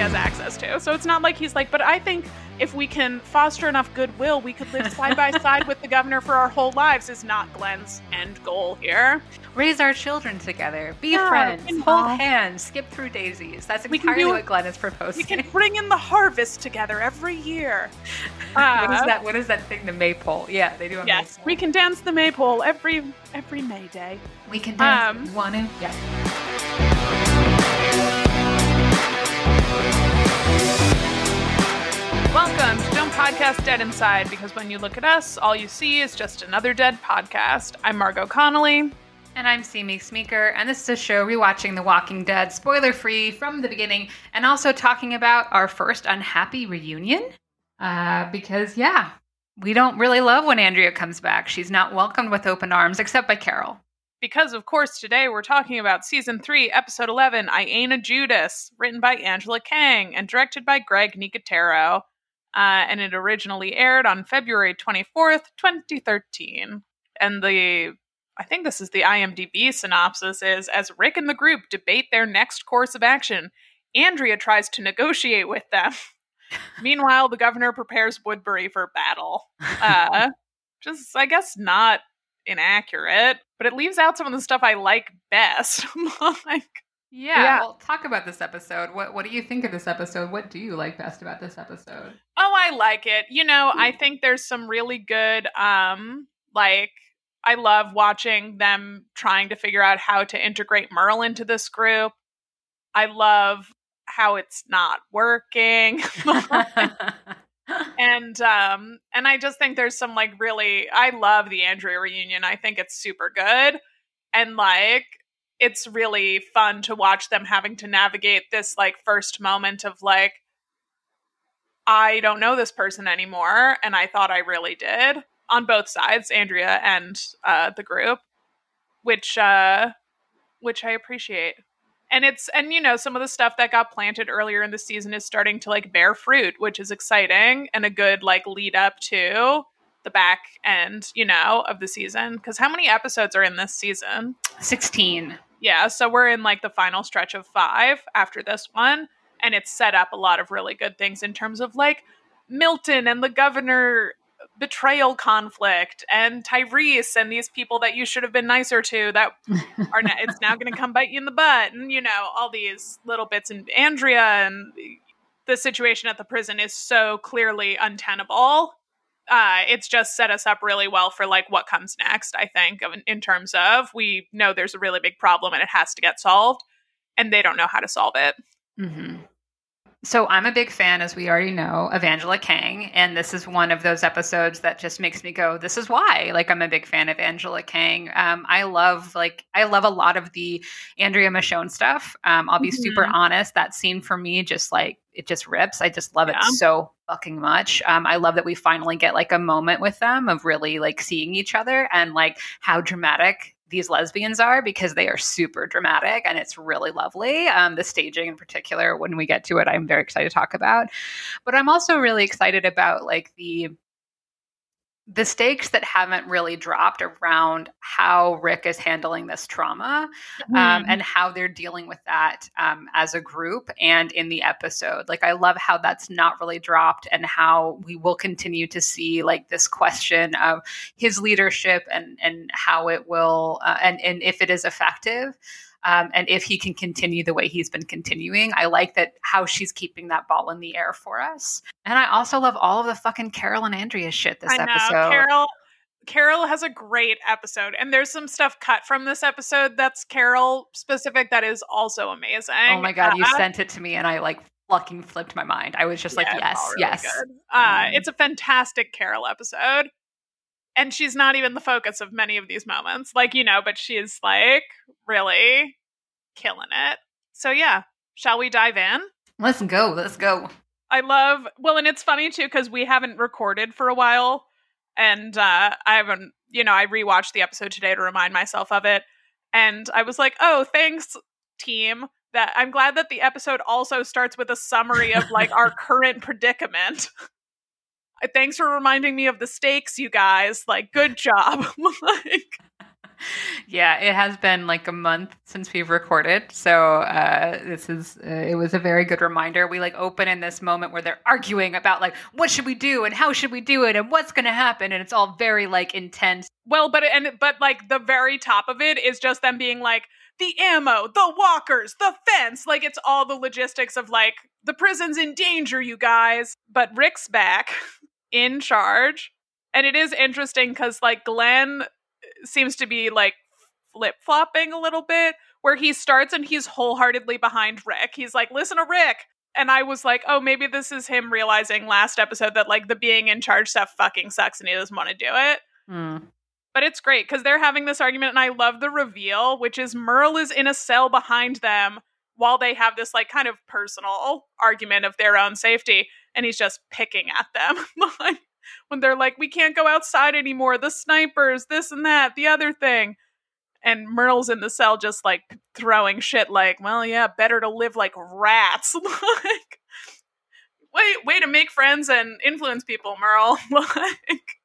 has access to. So it's not like he's like, but I think if we can foster enough goodwill, we could live side by side with the governor for our whole lives, is not Glenn's end goal here. Raise our children together, be Yeah, friends, hold hands, skip through daisies. That's entirely do- what Glenn is proposing. We can bring in the harvest together every year. what is Uh, that? What is that thing? The maypole? Yeah, they do a Yes, maypole. we can dance the maypole every every May Day. We can dance. Um, Wanna? Yeah. Welcome to Don't Podcast Dead Inside, because when you look at us, all you see is just another dead podcast. I'm Margot Connolly. And I'm Simi Smeeker, and this is a show rewatching The Walking Dead, spoiler free from the beginning, and also talking about our first unhappy reunion. Uh, because, yeah, we don't really love when Andrea comes back. She's not welcomed with open arms, except by Carol. Because, of course, today we're talking about Season 3, Episode 11, I Ain't a Judas, written by Angela Kang and directed by Greg Nicotero. Uh, and it originally aired on February 24th, 2013. And the, I think this is the IMDb synopsis, is as Rick and the group debate their next course of action, Andrea tries to negotiate with them. Meanwhile, the governor prepares Woodbury for battle. Uh, just, I guess, not inaccurate, but it leaves out some of the stuff I like best. like, Yeah, Yeah. well, talk about this episode. What What do you think of this episode? What do you like best about this episode? oh, I like it. You know, I think there's some really good, um, like, I love watching them trying to figure out how to integrate Merle into this group. I love how it's not working. and um and i just think there's some like really i love the andrea reunion i think it's super good and like it's really fun to watch them having to navigate this like first moment of like i don't know this person anymore and i thought i really did on both sides andrea and uh the group which uh which i appreciate. And it's and you know some of the stuff that got planted earlier in the season is starting to like bear fruit which is exciting and a good like lead up to the back end you know of the season. Because how many episodes are in this season? 16. Yeah so we're in like the final stretch of five after this one and it's set up a lot of really good things in terms of like milton and the governor betrayal conflict and tyrese and these people that you should have been nicer to that are now it's now going to come bite you in the butt and you know all these little bits and andrea and the situation at the prison is so clearly untenable uh it's just set us up really well for like what comes next i think in terms of we know there's a really big problem and it has to get solved and they don't know how to solve it hmm So I'm a big fan, as we already know, of Angela Kang, and this is one of those episodes that just makes me go, "This is why." Like I'm a big fan of Angela Kang. Um, I love like I love a lot of the Andrea Michonne stuff. Um, I'll be super Mhm. honest; that scene for me just like it just rips. I just love Yeah. it so fucking much. Um, I love that we finally get like a moment with them of really like seeing each other and like how dramatic these lesbians are because they are super dramatic and it's really lovely. Um, the staging in particular, when we get to it, I'm very excited to talk about. But I'm also really excited about like the the stakes that haven't really dropped around how Rick is handling this trauma um, and how they're dealing with that um, as a group and in the episode. Like, I love how that's not really dropped and how we will continue to see like this question of his leadership and and how it will uh, and and if it is effective. Um, and if he can continue the way he's been continuing, I like that how she's keeping that ball in the air for us. And I also love all of the fucking Carol and Andrea shit this I know episode. Carol. Carol has a great episode, and there's some stuff cut from this episode that's Carol specific that is also amazing. oh my god, you Uh, sent it to me, and I like fucking flipped my mind. I was just like, yeah, all yes, really yes. Uh, Um, it's a fantastic Carol episode, and she's not even the focus of many of these moments, like you know, but she's like really killing it. So yeah, shall we dive in? Let's go. Let's go. I love well, and it's funny too because we haven't recorded for a while, and uh, I haven't, you know, I rewatched the episode today to remind myself of it, and I was like, oh, thanks, team. That I'm glad that the episode also starts with a summary of like our current predicament. Thanks for reminding me of the stakes, you guys. Like, good job. like, yeah, it has been like a month since we've recorded, so uh, this is uh, it was a very good reminder. We like open in this moment where they're arguing about like what should we do and how should we do it and what's going to happen, and it's all very like intense. Well, but and but like the very top of it is just them being like the ammo, the walkers, the fence, like it's all the logistics of like the prison's in danger, you guys. But Rick's back in charge. And it is interesting because like Glenn seems to be like flip flopping a little bit, where he starts and he's wholeheartedly behind Rick. He's like, listen to Rick. And I was like, oh, maybe this is him realizing last episode that like the being in charge stuff fucking sucks and he doesn't want to do it. Mm. But it's great because they're having this argument, and I love the reveal, which is Merle is in a cell behind them while they have this like kind of personal argument of their own safety, and he's just picking at them. when they're like, we can't go outside anymore, the snipers, this and that, the other thing. And Merle's in the cell just like throwing shit like, well, yeah, better to live like rats. like, way, way to make friends and influence people, Merle. like,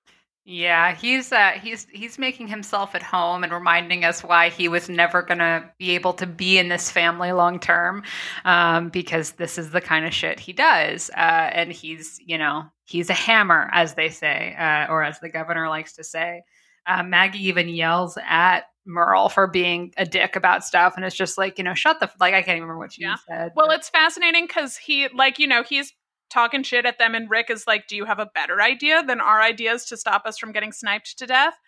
yeah, he's uh, he's he's making himself at home and reminding us why he was never gonna be able to be in this family long term, um, because this is the kind of shit he does, uh, and he's you know he's a hammer, as they say, uh, or as the governor likes to say. Uh, Maggie even yells at Merle for being a dick about stuff, and it's just like you know, shut the like I can't even remember what she yeah. said. Well, but. it's fascinating because he like you know he's talking shit at them and Rick is like, "Do you have a better idea than our ideas to stop us from getting sniped to death?"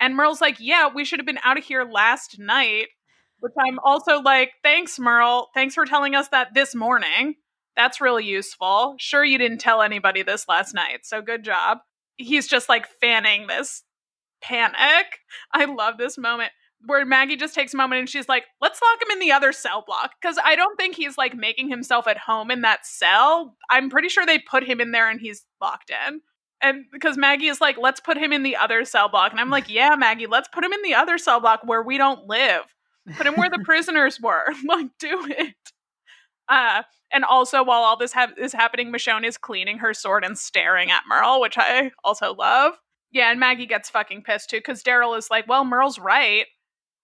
And Merle's like, "Yeah, we should have been out of here last night." Which I'm also like, "Thanks, Merle. Thanks for telling us that this morning. That's really useful. Sure you didn't tell anybody this last night. So good job." He's just like fanning this panic. I love this moment where Maggie just takes a moment and she's like, let's lock him in the other cell block. Cause I don't think he's like making himself at home in that cell. I'm pretty sure they put him in there and he's locked in. And because Maggie is like, let's put him in the other cell block. And I'm like, yeah, Maggie, let's put him in the other cell block where we don't live. Put him where the prisoners were. like, do it. Uh, and also, while all this ha- is happening, Michonne is cleaning her sword and staring at Merle, which I also love. Yeah, and Maggie gets fucking pissed too because Daryl is like, well, Merle's right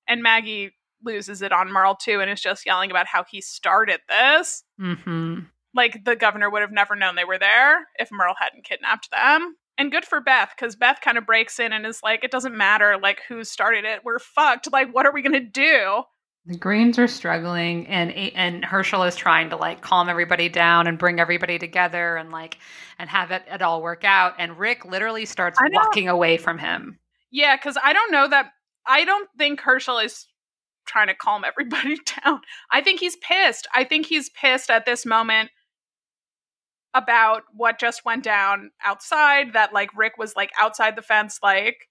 and Maggie loses it on Merle too and is just yelling about how he started this. Mm-hmm. Like the governor would have never known they were there if Merle hadn't kidnapped them. And good for Beth because Beth kind of breaks in and is like, it doesn't matter like who started it. We're fucked. Like, what are we gonna do? The Greenes are struggling, and and Hershel is trying to like calm everybody down and bring everybody together and like and have it, it all work out. And Rick literally starts walking away from him. Yeah, because I don't know that I don't think Hershel is trying to calm everybody down. I think he's pissed. I think he's pissed at this moment about what just went down outside that like Rick was like outside the fence like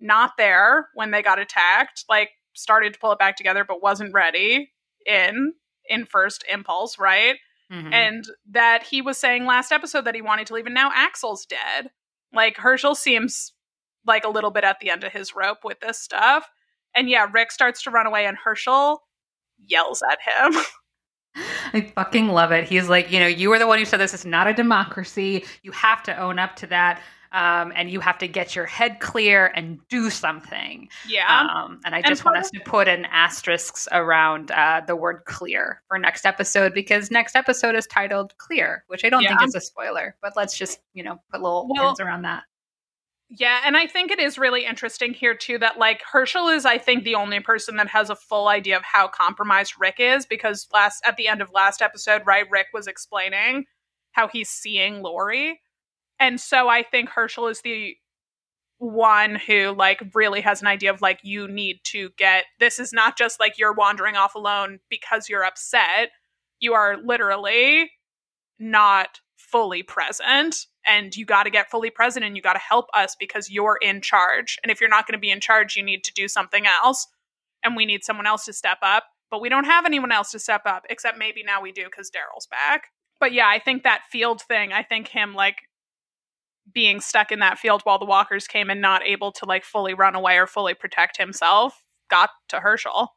not there when they got attacked, like started to pull it back together but wasn't ready in in first impulse, right? Mm-hmm. And that he was saying last episode that he wanted to leave and now Axel's dead. Like Hershel seems like a little bit at the end of his rope with this stuff. And yeah, Rick starts to run away and Hershel yells at him. I fucking love it. He's like, you know, you were the one who said this is not a democracy. You have to own up to that. Um, and you have to get your head clear and do something. Yeah. Um, and I just and want us to put an asterisk around uh, the word clear for next episode because next episode is titled Clear, which I don't yeah. think is a spoiler, but let's just, you know, put little well, pins around that. Yeah, and I think it is really interesting here too that like Hershel is I think the only person that has a full idea of how compromised Rick is because last at the end of last episode, right, Rick was explaining how he's seeing Lori. And so I think Hershel is the one who like really has an idea of like you need to get this is not just like you're wandering off alone because you're upset. You are literally not fully present and you got to get fully present and you got to help us because you're in charge. And if you're not going to be in charge, you need to do something else. And we need someone else to step up. But we don't have anyone else to step up, except maybe now we do because Daryl's back. But yeah, I think that field thing, I think him like being stuck in that field while the walkers came and not able to like fully run away or fully protect himself got to Hershel.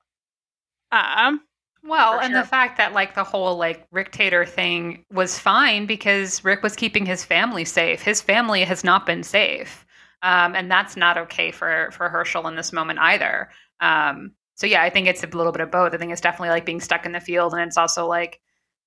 Um, well, and sure. the fact that like the whole like Ricktator thing was fine because Rick was keeping his family safe. His family has not been safe. Um, and that's not okay for for Hershel in this moment either. Um, so yeah, I think it's a little bit of both. I think it's definitely like being stuck in the field, and it's also like,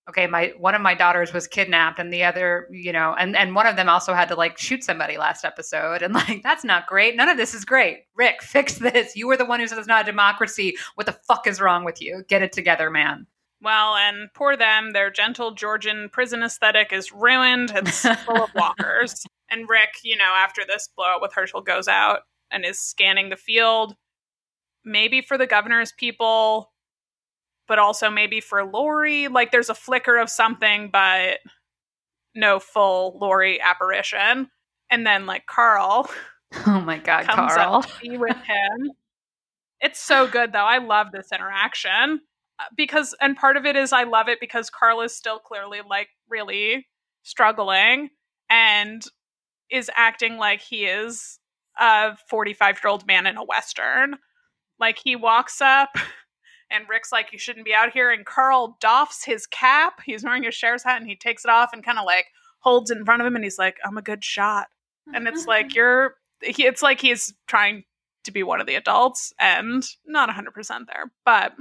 okay, my one of my daughters was kidnapped, and the other, you know, and and one of them also had to like shoot somebody last episode, and like that's not great. None of this is great. Rick, fix this. You were the one who said it's not a democracy. What the fuck is wrong with you? Get it together, man. Well, and poor them, their gentle Georgian prison aesthetic is ruined. It's full of walkers. And Rick, you know, after this blowout with Hershel, goes out and is scanning the field, maybe for the governor's people, but also maybe for Lori. Like there's a flicker of something, but no full Lori apparition. And then like Carl. Oh my god, comes Carl. up to be with him. It's so good though. I love this interaction uh, because and part of it is I love it because Carl is still clearly like really struggling and is acting like he is a 45 year old man in a western. Like he walks up and Rick's like, You shouldn't be out here. And Carl doffs his cap. He's wearing his sheriff's hat and he takes it off and kind of like holds it in front of him and he's like, I'm a good shot. And it's like, You're, he, it's like he's trying to be one of the adults and not 100% there. But,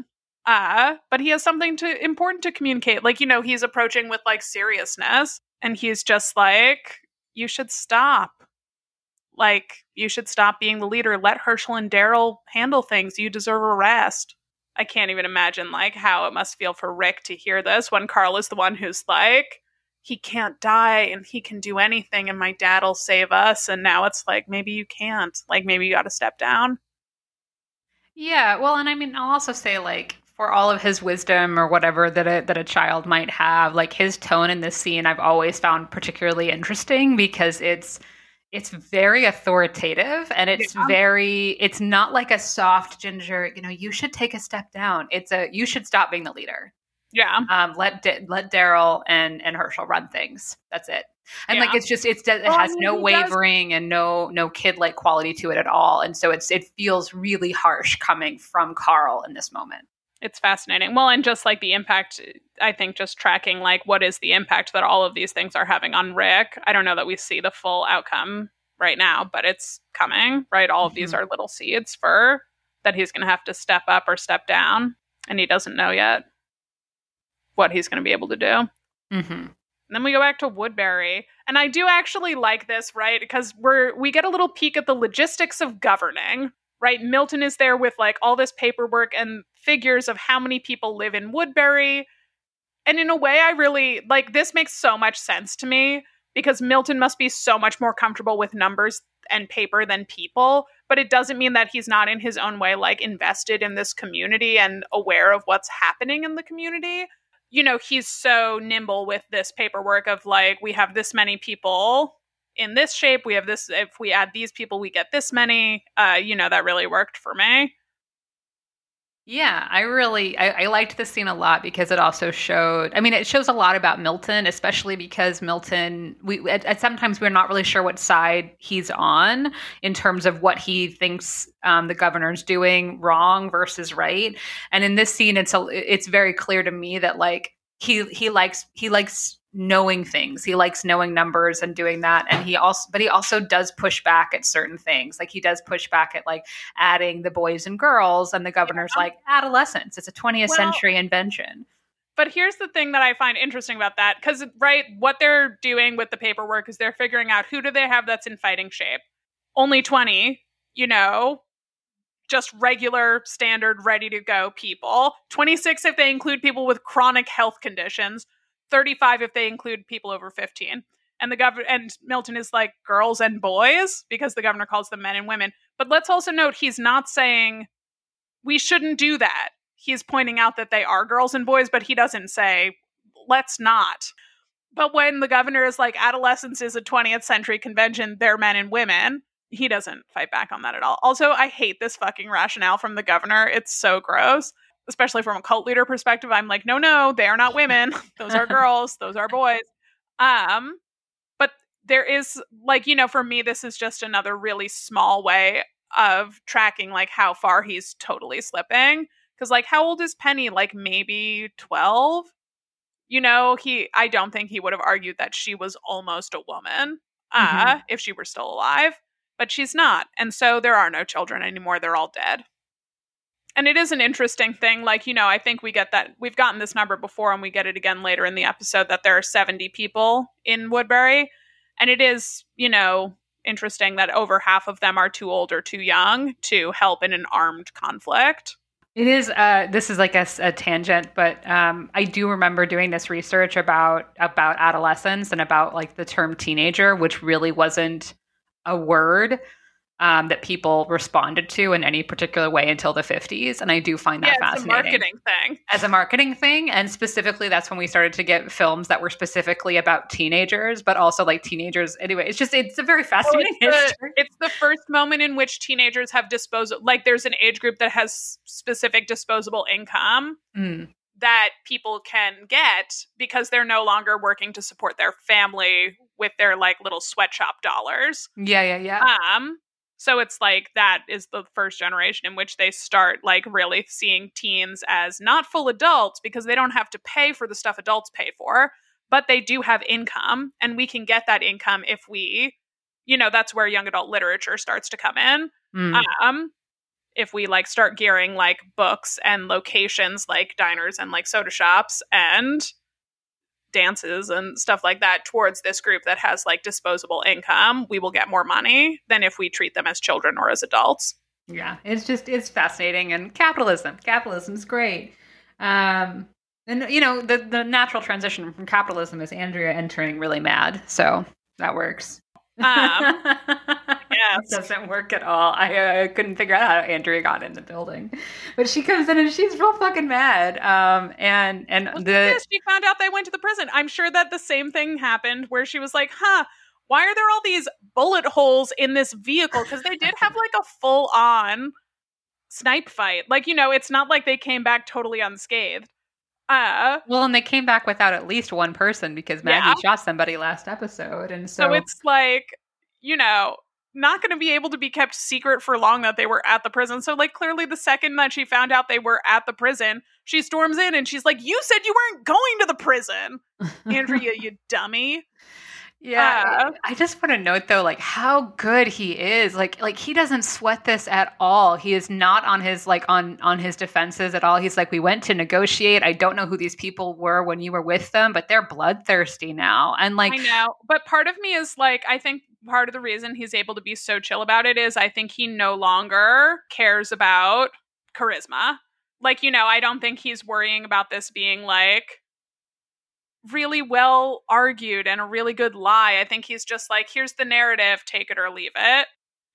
uh, but he has something to important to communicate. Like, you know, he's approaching with like seriousness and he's just like, You should stop like you should stop being the leader let hershel and daryl handle things you deserve a rest i can't even imagine like how it must feel for rick to hear this when carl is the one who's like he can't die and he can do anything and my dad'll save us. And now it's like maybe you can't. Like maybe you gotta step down. Yeah, well, and I mean, I'll also say like for all of his wisdom or whatever that a, that a child might have, like his tone in this scene, I've always found particularly interesting because it's it's very authoritative and it's Yeah. very it's not like a soft ginger. You know, you should take a step down. It's a you should stop being the leader. yeah Um, let Da- let Daryl and and Hershel run things. That's it. And like it's just it's it has no does- wavering and no no kid like quality to it at all. And so it's it feels really harsh coming from Carl in this moment. It's fascinating well and just like the impact i think just tracking like what is the impact that all of these things are having on rick i don't know that we see the full outcome right now but it's coming right all of these Mhm. are little seeds for that he's going to have to step up or step down and he doesn't know yet what he's going to be able to do Mm-hmm. and then we go back to Woodbury. And I do actually like this, right? Because we're we get a little peek at the logistics of governing, right? Milton is there with like all this paperwork and figures of how many people live in Woodbury. And in a way, I really like this makes so much sense to me because Milton must be so much more comfortable with numbers and paper than people. But it doesn't mean that he's not in his own way like invested in this community and aware of what's happening in the community you know, he's so nimble with this paperwork of like, we have this many people in this shape. We have this, if we add these people, we get this many. Uh, you know, that really worked for me. Yeah, I really I, I liked this scene a lot because it also showed. I mean, it shows a lot about Milton, especially because Milton. We at, at sometimes we're not really sure what side he's on in terms of what he thinks um, the governor's doing wrong versus right. And in this scene, it's a, it's very clear to me that like he he likes he likes knowing things. He likes knowing numbers and doing that. And he also, but he also does push back at certain things. Like he does push back at like adding the boys and girls, and the governor's Yeah. like adolescence. It's a 20th Well- century invention. But here's the thing that I find interesting about that because, right, what they're doing with the paperwork is they're figuring out who do they have that's in fighting shape. Only 20, you know, just regular, standard, ready to go people. 26 if they include people with chronic health conditions. 35 if they include people over 15. And the governor and Milton is like girls and boys because the governor calls them men and women. But let's also note he's not saying we shouldn't do that. He's pointing out that they are girls and boys, but he doesn't say let's not. But when the governor is like adolescence is a 20th century convention, they're men and women, he doesn't fight back on that at all. Also, I hate this fucking rationale from the governor. It's so gross especially from a cult leader perspective i'm like no no they are not women. Those are girls. Those are boys. Um but there is like you know for me this is just another really small way of tracking like how far he's totally slipping. Because like how old is penny? Like maybe 12 you know he i don't think he would have argued that she was almost a woman uh if she were still alive but she's not. And so there are no children anymore. They're all dead And it is an interesting thing. Like, you know, I think we get that we've gotten this number before and we get it again later in the episode that there are 70 people in Woodbury. And it is, you know, interesting that over half of them are too old or too young to help in an armed conflict. It is. Uh, this is like a, a tangent, but um, I do remember doing this research about about adolescence and about like the term teenager, which really wasn't a word um, that people responded to in any particular way until the 50s. And I do find that yeah, fascinating. a marketing thing. As a marketing thing. And specifically, that's when we started to get films that were specifically about teenagers, but also like teenagers. Anyway, it's just, it's a very fascinating oh, it's, history. The, it's the first moment in which teenagers have disposable, like there's an age group that has specific disposable income. Mm. That people can get because they're no longer working to support their family with their like little sweatshop dollars. Yeah, yeah, yeah. Um, so it's like that is the first generation in which they start like really seeing teens as not full adults because they don't have to pay for the stuff adults pay for, but they do have income and we can get that income if we, you know, that's where young adult literature starts to come in. Mm. Um if we like start gearing like books and locations like diners and like soda shops and dances and stuff like that towards this group that has like disposable income, we will get more money than if we treat them as children or as adults. Yeah, it's just it's fascinating and capitalism. Capitalism's great. Um and you know, the the natural transition from capitalism is Andrea entering really mad. So that works. Um, yes. doesn't work at all. I uh, couldn't figure out how Andrea got in the building, but she comes in and she's real fucking mad. Um, and and well, the she found out they went to the prison. I'm sure that the same thing happened where she was like, "Huh, why are there all these bullet holes in this vehicle?" Because they did have like a full on snipe fight. Like you know, it's not like they came back totally unscathed. Uh, well, and they came back without at least one person because Maggie yeah. shot somebody last episode, and so, so it's like you know not going to be able to be kept secret for long that they were at the prison. So, like, clearly, the second that she found out they were at the prison, she storms in and she's like, You said you weren't going to the prison, Andrea, you dummy. Yeah. Uh, I just want to note though, like how good he is. Like, like he doesn't sweat this at all. He is not on his like on on his defenses at all. He's like, we went to negotiate. I don't know who these people were when you were with them, but they're bloodthirsty now. And like, I know. But part of me is like, I think part of the reason he's able to be so chill about it is I think he no longer cares about charisma. Like, you know, I don't think he's worrying about this being like really well argued and a really good lie. I think he's just like, here's the narrative, take it or leave it.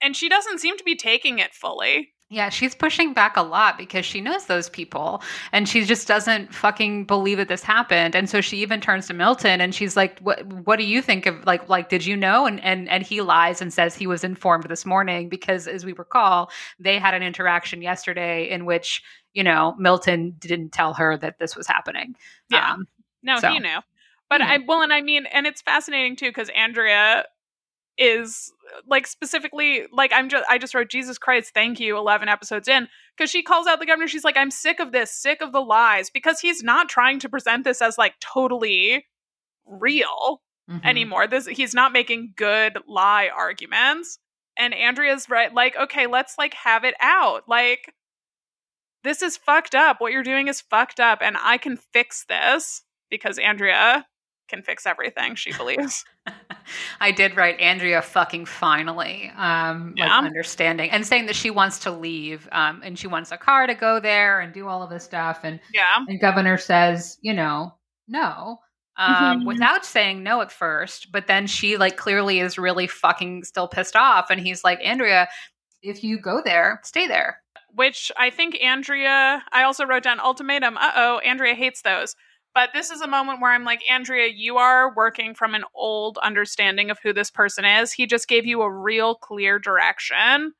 And she doesn't seem to be taking it fully. Yeah, she's pushing back a lot because she knows those people and she just doesn't fucking believe that this happened. And so she even turns to Milton and she's like, "What what do you think of like like did you know?" And and and he lies and says he was informed this morning because as we recall, they had an interaction yesterday in which, you know, Milton didn't tell her that this was happening. Yeah. Um, no, so. he knew. But I well, and I mean, and it's fascinating too because Andrea is like specifically like I'm just I just wrote Jesus Christ, thank you, eleven episodes in because she calls out the governor. She's like, I'm sick of this, sick of the lies because he's not trying to present this as like totally real mm-hmm. anymore. This he's not making good lie arguments. And Andrea's right, like, okay, let's like have it out. Like, this is fucked up. What you're doing is fucked up, and I can fix this because Andrea can fix everything, she believes. I did write Andrea fucking finally, um, yeah. like understanding and saying that she wants to leave, um, and she wants a car to go there and do all of this stuff. And yeah, and governor says, you know, no, um, mm-hmm. without saying no at first, but then she like clearly is really fucking still pissed off, and he's like, Andrea, if you go there, stay there. Which I think Andrea, I also wrote down ultimatum. Uh oh, Andrea hates those but this is a moment where I'm like, Andrea, you are working from an old understanding of who this person is. He just gave you a real clear direction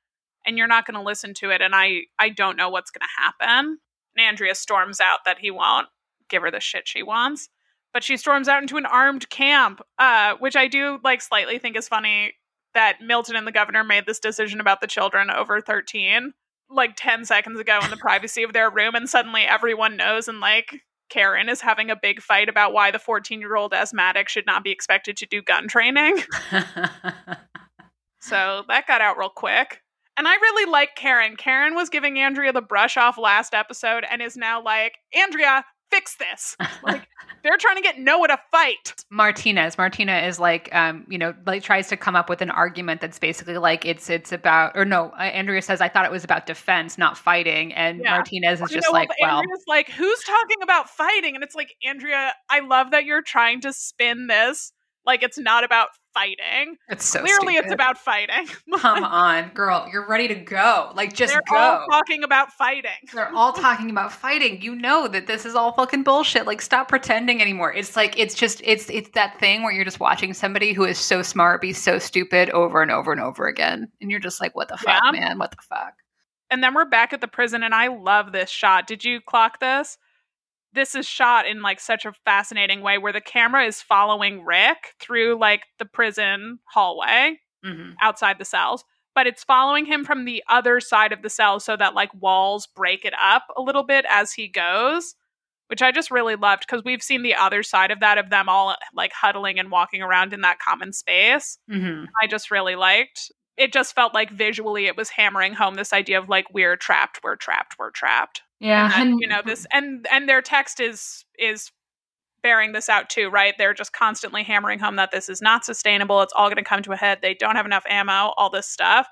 and you're not going to listen to it. And I, I don't know what's going to happen. And Andrea storms out that he won't give her the shit she wants. But she storms out into an armed camp, uh, which I do like slightly think is funny that Milton and the governor made this decision about the children over 13 like 10 seconds ago in the privacy of their room and suddenly everyone knows and like Karen is having a big fight about why the 14 year old asthmatic should not be expected to do gun training. so that got out real quick. And I really like Karen. Karen was giving Andrea the brush off last episode and is now like, Andrea, fix this. Like they're trying to get Noah to fight. Martinez. Martina is like, um, you know, like tries to come up with an argument that's basically like it's it's about, or no, uh, Andrea says I thought it was about defense, not fighting, and Yeah. Martinez is You just know, like, well, Andrea's like, who's talking about fighting? And it's like, Andrea, I love that you're trying to spin this like it's not about fighting. it's so Clearly, it's about fighting. Come on, girl, you're ready to go. Like, just They're go. all talking about fighting. They're all talking about fighting. You know that this is all fucking bullshit. Like, stop pretending anymore. It's like it's just it's it's that thing where you're just watching somebody who is so smart be so stupid over and over and over again, and you're just like, what the fuck, Yeah. man? What the fuck? And then we're back at the prison, and I love this shot. Did you clock this? This is shot in like such a fascinating way where the camera is following Rick through like the prison hallway Mm-hmm. outside the cells, but it's following him from the other side of the cell so that like walls break it up a little bit as he goes, which I just really loved because we've seen the other side of that of them all like huddling and walking around in that common space. Mm-hmm. I just really liked. It just felt like visually it was hammering home this idea of like we're trapped, we're trapped, we're trapped. Yeah, And, and you know this and and their text is is bearing this out too, right? They're just constantly hammering home that this is not sustainable. It's all going to come to a head. They don't have enough ammo, all this stuff.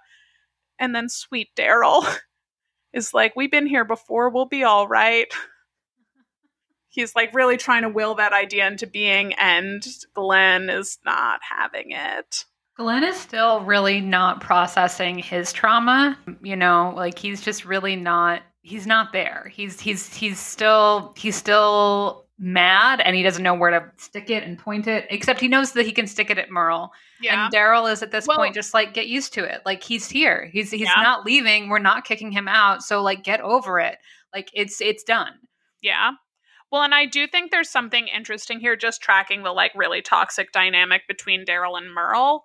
And then sweet Daryl is like, "We've been here before. We'll be all right." He's like really trying to will that idea into being, and Glenn is not having it. Glenn is still really not processing his trauma. You know, like he's just really not he's not there. He's he's he's still he's still mad and he doesn't know where to stick it and point it. Except he knows that he can stick it at Merle. Yeah. And Daryl is at this Well- point just like get used to it. Like he's here. He's he's Yeah. not leaving. We're not kicking him out. So like get over it. Like it's it's done. Yeah. Well, and I do think there's something interesting here just tracking the like really toxic dynamic between Daryl and Merle,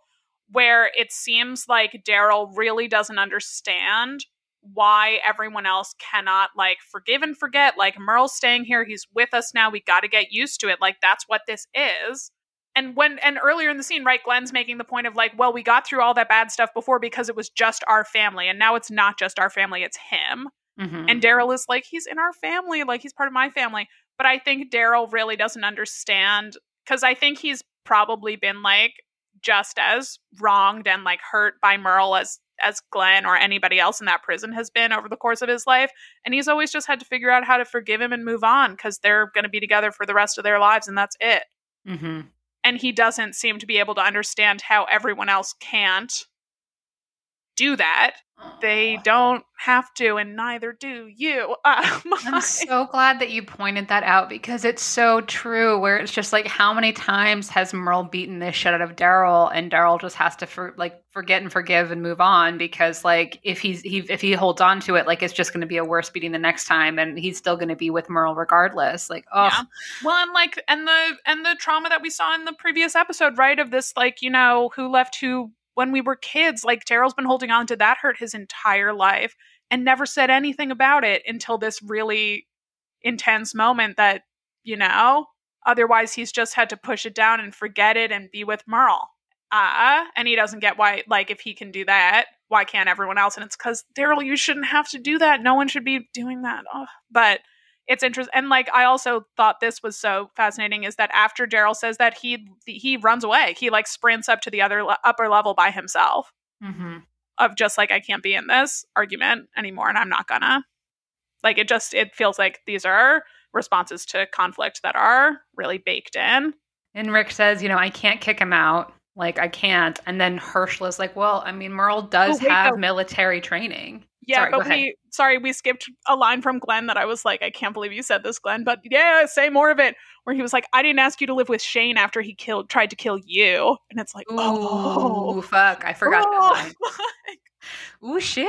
where it seems like Daryl really doesn't understand why everyone else cannot like forgive and forget. Like Merle's staying here, he's with us now. We got to get used to it. Like that's what this is. And when and earlier in the scene, right, Glenn's making the point of like, well, we got through all that bad stuff before because it was just our family, and now it's not just our family, it's him. Mhm. And Daryl is like, he's in our family, like he's part of my family. But I think Daryl really doesn't understand because I think he's probably been like just as wronged and like hurt by Merle as as Glenn or anybody else in that prison has been over the course of his life. And he's always just had to figure out how to forgive him and move on because they're going to be together for the rest of their lives and that's it. Mhm. And he doesn't seem to be able to understand how everyone else can't do that. They don't have to, and neither do you. Uh, I'm so glad that you pointed that out because it's so true. Where it's just like, how many times has Merle beaten this shit out of Daryl, and Daryl just has to for, like forget and forgive and move on because like if he's he if he holds on to it, like it's just going to be a worse beating the next time, and he's still going to be with Merle regardless. Like, oh, Yeah. Well, and like, and the and the trauma that we saw in the previous episode, right? Of this, like, you know, who left who when we were kids. Like, Daryl's been holding on to that hurt his entire life and never said anything about it until this really intense moment. That you know, otherwise he's just had to push it down and forget it and be with Merle. Uh, and he doesn't get why, like, if he can do that, why can't everyone else? And it's because Daryl, you shouldn't have to do that. No one should be doing that. Ugh. But it's interesting and like i also thought this was so fascinating is that after daryl says that he he runs away he like sprints up to the other upper level by himself Mhm. of just like i can't be in this argument anymore and i'm not gonna like it just it feels like these are responses to conflict that are really baked in And Rick says, you know, I can't kick him out. Like I can't. And then Hershel is like, well, I mean, Merle does Oh, wait, have no. military training. Yeah Sorry, but we sorry we skipped a line from glenn that i was like i can't believe you said this glenn but yeah say more of it where he was like i didn't ask you to live with shane after he killed tried to kill you and it's like Ooh, oh fuck! I forgot Oh. that line. Ooh, shit!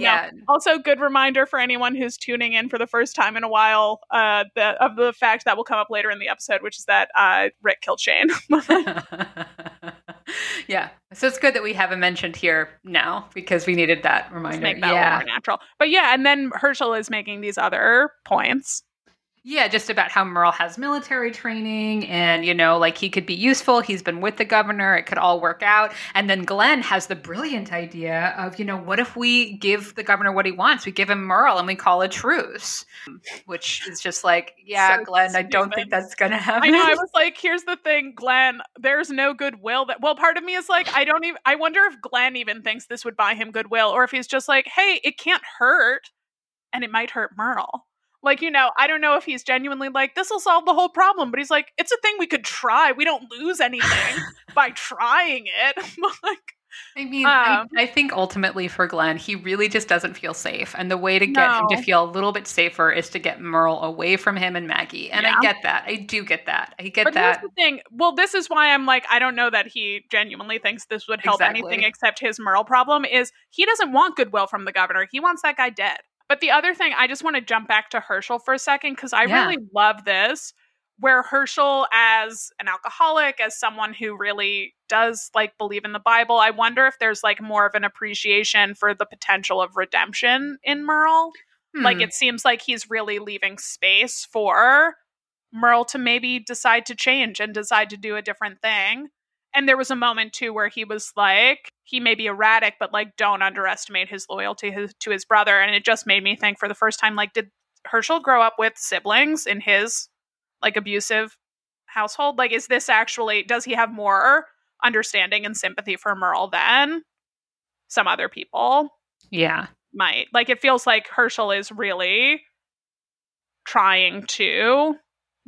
Yeah, Also, good reminder for anyone who's tuning in for the first time in a while uh, the, of the fact that will come up later in the episode, which is that uh, Rick killed Shane. yeah. So it's good that we have it mentioned here now because we needed that to reminder. make that yeah. more natural. But yeah, and then Hershel is making these other points. Yeah, just about how Merle has military training and, you know, like he could be useful. He's been with the governor. It could all work out. And then Glenn has the brilliant idea of, you know, what if we give the governor what he wants? We give him Merle and we call a truce, which is just like, yeah, so Glenn, stupid. I don't think that's going to happen. I know. I was like, here's the thing, Glenn, there's no goodwill that, well, part of me is like, I don't even, I wonder if Glenn even thinks this would buy him goodwill or if he's just like, hey, it can't hurt and it might hurt Merle. Like, you know, I don't know if he's genuinely like, this will solve the whole problem, but he's like, it's a thing we could try. We don't lose anything by trying it. like, I mean, um, I, I, think ultimately for Glenn, he really just doesn't feel safe. And the way to get no. him to feel a little bit safer is to get Merle away from him and Maggie. And yeah. I get that. I do get that. I get but that. Here's the thing. Well, this is why I'm like, I don't know that he genuinely thinks this would help exactly. anything except his Merle problem is he doesn't want goodwill from the governor. He wants that guy dead. But the other thing, I just want to jump back to Hershel for a second because I yeah. really love this, where Hershel, as an alcoholic, as someone who really does like believe in the Bible, I wonder if there's like more of an appreciation for the potential of redemption in Merle. Hmm. Like it seems like he's really leaving space for Merle to maybe decide to change and decide to do a different thing. And there was a moment too where he was like, he may be erratic, but like, don't underestimate his loyalty his, to his brother. And it just made me think for the first time, like, did Hershel grow up with siblings in his like abusive household? Like, is this actually, does he have more understanding and sympathy for Merle than some other people? Yeah. Might. Like, it feels like Hershel is really trying to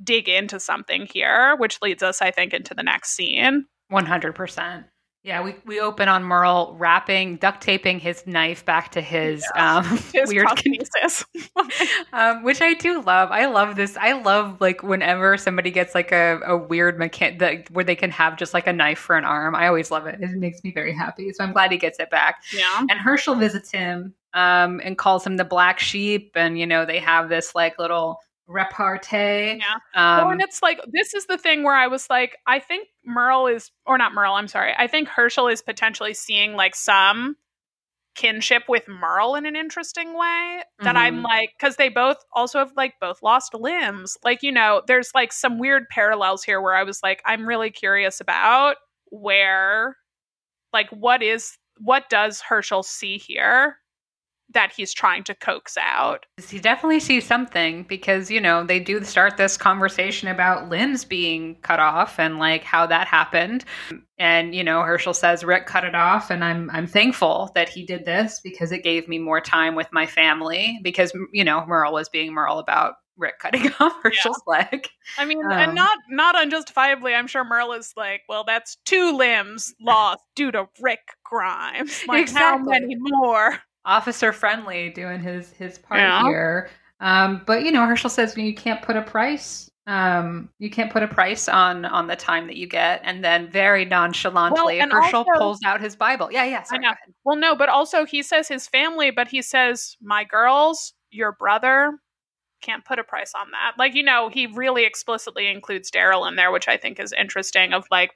dig into something here, which leads us, I think, into the next scene. 100%. Yeah, we, we open on Merle wrapping, duct taping his knife back to his, yeah. um, his weird kinesis, um, which I do love. I love this. I love like whenever somebody gets like a, a weird mechanic that where they can have just like a knife for an arm. I always love it. It makes me very happy. So I'm glad he gets it back. Yeah. And Hershel visits him um, and calls him the black sheep, and you know they have this like little repartee. Yeah. Um, well, and it's like this is the thing where I was like, I think Merle is, or not Merle. I'm sorry. I think Hershel is potentially seeing like some kinship with Merle in an interesting way that mm-hmm. I'm like because they both also have like both lost limbs. Like you know, there's like some weird parallels here where I was like, I'm really curious about where, like, what is what does Hershel see here that he's trying to coax out. He definitely sees something because, you know, they do start this conversation about limbs being cut off and like how that happened. And, you know, Hershel says Rick cut it off and I'm I'm thankful that he did this because it gave me more time with my family because, you know, Merle was being Merle about Rick cutting off Hershel's yeah. leg. I mean, um, and not not unjustifiably, I'm sure Merle is like, well, that's two limbs lost due to Rick Grimes. Like, exactly. how many more? Officer friendly doing his his part yeah. here. Um, but you know, Hershel says you can't put a price. Um, you can't put a price on on the time that you get, and then very nonchalantly, well, Hershel also, pulls out his Bible. Yeah, yeah. Sorry, well, no, but also he says his family, but he says my girls, your brother, can't put a price on that. Like you know, he really explicitly includes Daryl in there, which I think is interesting. Of like,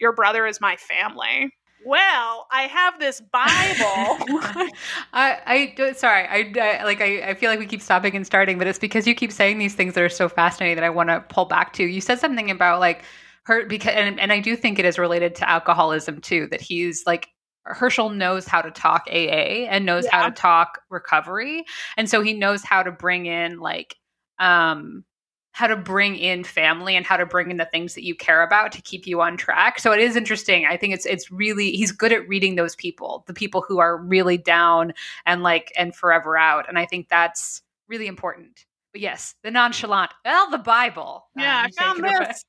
your brother is my family well, I have this Bible. I, I, sorry, I, I, like, I, I feel like we keep stopping and starting, but it's because you keep saying these things that are so fascinating that I want to pull back to. You said something about like her because, and, and I do think it is related to alcoholism too. That he's like Hershel knows how to talk AA and knows yeah. how to talk recovery, and so he knows how to bring in like um how to bring in family and how to bring in the things that you care about to keep you on track. So it is interesting. I think it's it's really he's good at reading those people, the people who are really down and like and forever out. And I think that's really important. But yes, the nonchalant. Well, the Bible. Yeah, um, I found this.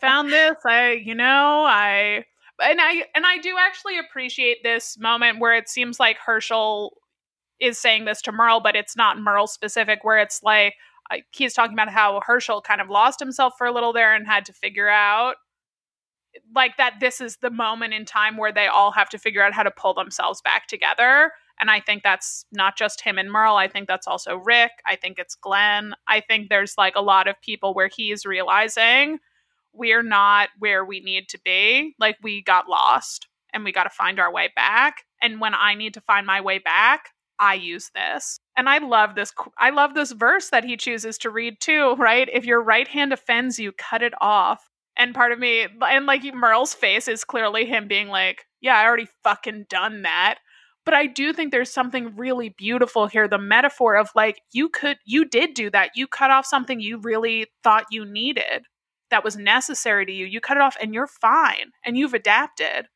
found this. I you know, I and I and I do actually appreciate this moment where it seems like Hershel is saying this to Merle, but it's not Merle specific, where it's like, he's talking about how Hershel kind of lost himself for a little there and had to figure out like that this is the moment in time where they all have to figure out how to pull themselves back together. And I think that's not just him and Merle. I think that's also Rick. I think it's Glenn. I think there's like a lot of people where he's realizing we're not where we need to be. Like we got lost and we got to find our way back. And when I need to find my way back, I use this. And I love this I love this verse that he chooses to read too, right? If your right hand offends you, cut it off. And part of me and like Merle's face is clearly him being like, yeah, I already fucking done that. But I do think there's something really beautiful here. The metaphor of like, you could, you did do that. You cut off something you really thought you needed that was necessary to you. You cut it off and you're fine and you've adapted.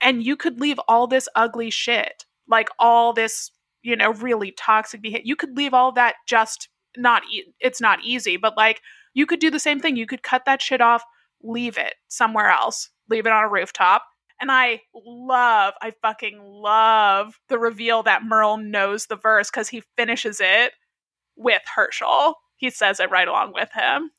And you could leave all this ugly shit, like all this, you know, really toxic behavior. You could leave all that just not, e- it's not easy, but like you could do the same thing. You could cut that shit off, leave it somewhere else, leave it on a rooftop and I love, I fucking love the reveal that Merle knows the verse because he finishes it with Hershel. He says it right along with him.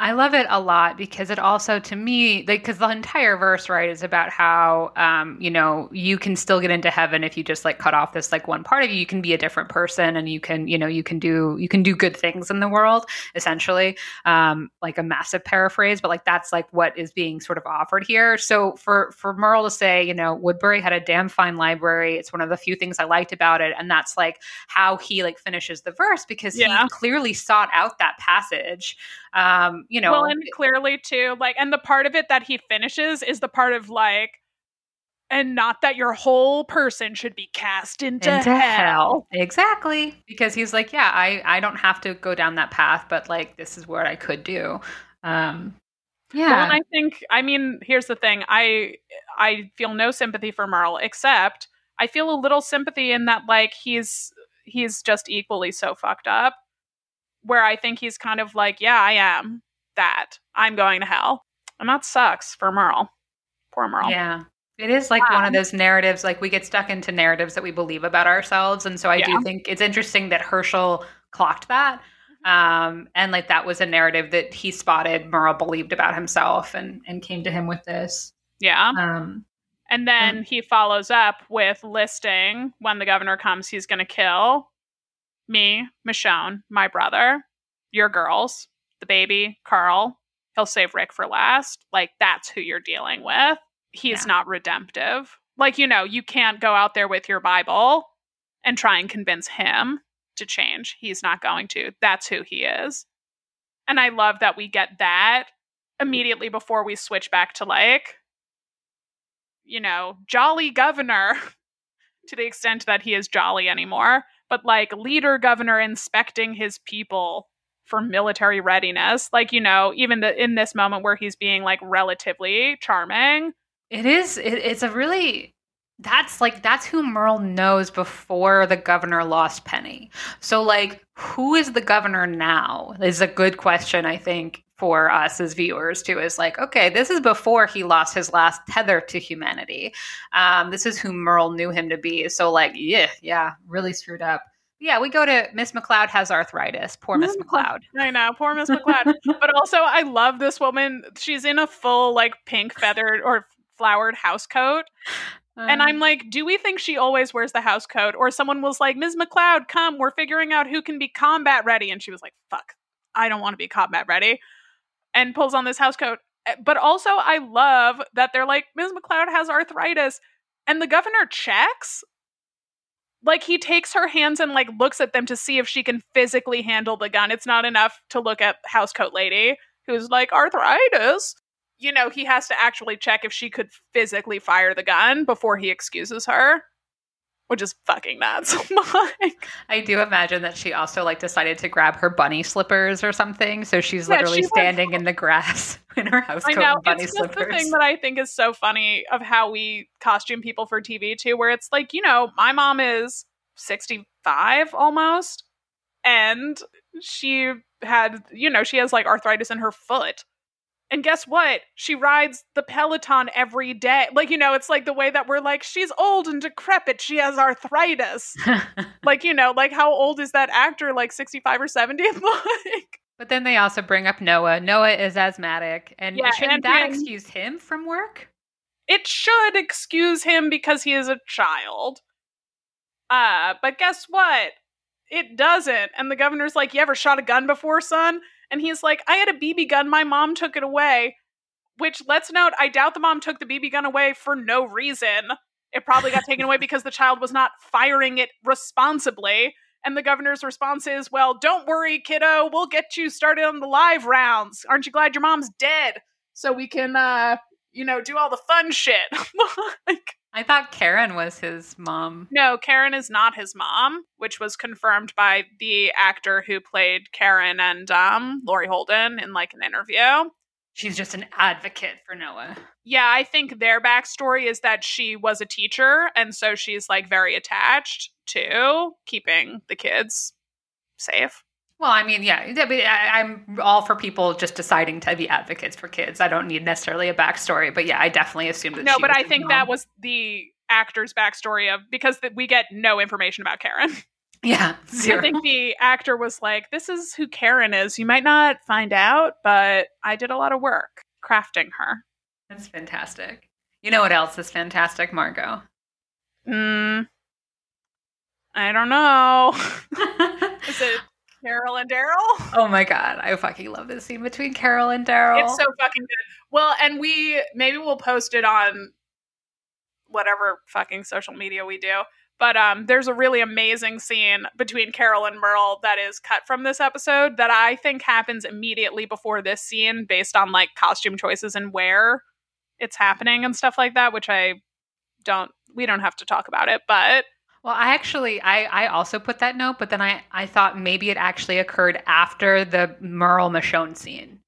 I love it a lot because it also, to me, like, because the entire verse, right, is about how, um, you know, you can still get into heaven if you just like cut off this like one part of you. You can be a different person, and you can, you know, you can do you can do good things in the world. Essentially, um, like a massive paraphrase, but like that's like what is being sort of offered here. So for for Merle to say, you know, Woodbury had a damn fine library. It's one of the few things I liked about it, and that's like how he like finishes the verse because yeah. he clearly sought out that passage um, you know, well, and clearly too, like, and the part of it that he finishes is the part of like, and not that your whole person should be cast into, into hell. hell. Exactly, because he's like, yeah, I I don't have to go down that path, but like this is what I could do. Um, yeah, well, and I think, I mean, here's the thing, I I feel no sympathy for Merle, except I feel a little sympathy in that like he's he's just equally so fucked up where I think he's kind of like, yeah, I am that. I'm going to hell. And that sucks for Merle. Poor Merle. Yeah. It is like one of those narratives, like we get stuck into narratives that we believe about ourselves. And so I yeah. do think it's interesting that Hershel clocked that. Um, and like that was a narrative that he spotted Merle believed about himself and, and came to him with this. Yeah. Um, and then um, he follows up with listing when the governor comes, he's going to kill me, Michonne, my brother, your girls, the baby, Carl. He'll save Rick for last. Like, that's who you're dealing with. He's yeah. not redemptive. Like, you know, you can't go out there with your Bible and try and convince him to change. He's not going to. That's who he is. And I love that we get that immediately before we switch back to like, you know, jolly governor to the extent that he is jolly anymore but like leader governor inspecting his people for military readiness like you know even the in this moment where he's being like relatively charming. It is it, it's a really that's like that's who Merle knows before the governor lost Penny. So like who is the governor now? Is a good question I think for us as viewers too is like okay this is before he lost his last tether to humanity um, this is who merle knew him to be so like yeah yeah really screwed up yeah we go to miss McLeod has arthritis poor miss McLeod. i know poor miss McLeod. but also i love this woman she's in a full like pink feathered or flowered house coat and I'm uh. like, do we think she always wears the house coat? Or someone was like, Ms. McLeod, come, we're figuring out who can be combat ready. And she was like, fuck, I don't want to be combat ready and pulls on this house coat. Eh, but also, I love that they're like, Ms. McLeod has arthritis. And the governor checks. Like he takes her hands and like looks at them to see if she can physically handle the gun. It's not enough to look at house coat lady who's like arthritis. You know, he has to actually check if she could physically fire the gun before he excuses her which is fucking nuts. I do imagine that she also like decided to grab her bunny slippers or something. So she's yeah, literally she standing in the grass in her house I know. bunny it's slippers. the thing that I think is so funny of how we costume people for TV too, where it's like, you know, my mom is 65 almost, and she had, you know, she has like arthritis in her foot. And guess what? She rides the Peloton every day. Like, you know, it's like the way that we're like, she's old and decrepit. She has arthritis. like, you know, like how old is that actor? Like 65 or 70? like, but then they also bring up Noah. Noah is asthmatic. And yeah, shouldn't and that excuse him from work? It should excuse him because he is a child. Uh, but guess what? It doesn't. And the governor's like, You ever shot a gun before, son? And he's like, I had a BB gun. My mom took it away. Which, let's note, I doubt the mom took the BB gun away for no reason. It probably got taken away because the child was not firing it responsibly. And the governor's response is, Well, don't worry, kiddo. We'll get you started on the live rounds. Aren't you glad your mom's dead? So we can, uh, you know, do all the fun shit. like, I thought Karen was his mom. no, Karen is not his mom, which was confirmed by the actor who played Karen and um, Laurie Holden in like an interview. She's just an advocate for Noah. Yeah, I think their backstory is that she was a teacher, and so she's like very attached to keeping the kids safe. Well, I mean, yeah, I I'm all for people just deciding to be advocates for kids. I don't need necessarily a backstory, but yeah, I definitely assumed that. No, but I think mom. that was the actor's backstory of because th- we get no information about Karen. yeah, zero. I think the actor was like, "This is who Karen is. You might not find out, but I did a lot of work crafting her." That's fantastic. You know what else is fantastic, Margot? Mm, I don't know. is it Carol and Daryl? oh my god, I fucking love this scene between Carol and Daryl. It's so fucking good. Well, and we maybe we'll post it on whatever fucking social media we do. But um, there's a really amazing scene between Carol and Merle that is cut from this episode that I think happens immediately before this scene, based on like costume choices and where it's happening and stuff like that. Which I don't. We don't have to talk about it, but Well, I actually, I, I also put that note, but then I, I thought maybe it actually occurred after the Merle Michonne scene.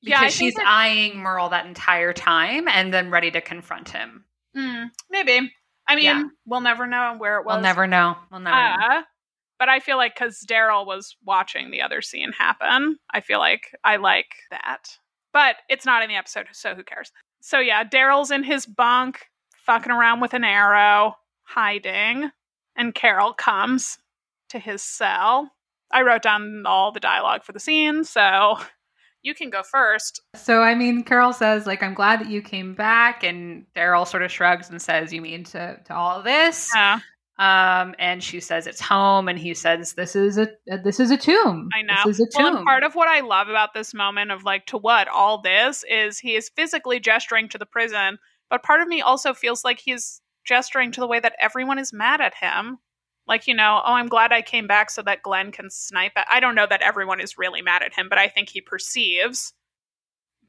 Yeah, Because think she's that- eyeing Merle that entire time and then ready to confront him. mm, maybe. I mean, Yeah. we'll never know where it was. We'll never know. We'll never know. Uh, but I feel like because Daryl was watching the other scene happen, I feel like I like that. But it's not in the episode, so who cares? So yeah, Daryl's in his bunk, fucking around with an arrow, hiding, and Carol comes to his cell. I wrote down all the dialogue for the scene, so you can go first. So, I mean, Carol says, like, I'm glad that you came back. And Daryl sort of shrugs and says, You mean to, to all this? Yeah, Um, and she says it's home, and he says this is a uh, this is a tomb. I know. This is a Well, tomb. and part of what I love about this moment of like to what all this is he is physically gesturing to the prison, but part of me also feels like he's gesturing to the way that everyone is mad at him. Like, you know, oh, I'm glad I came back so that Glenn can snipe at. I don't know that everyone is really mad at him, but I think he perceives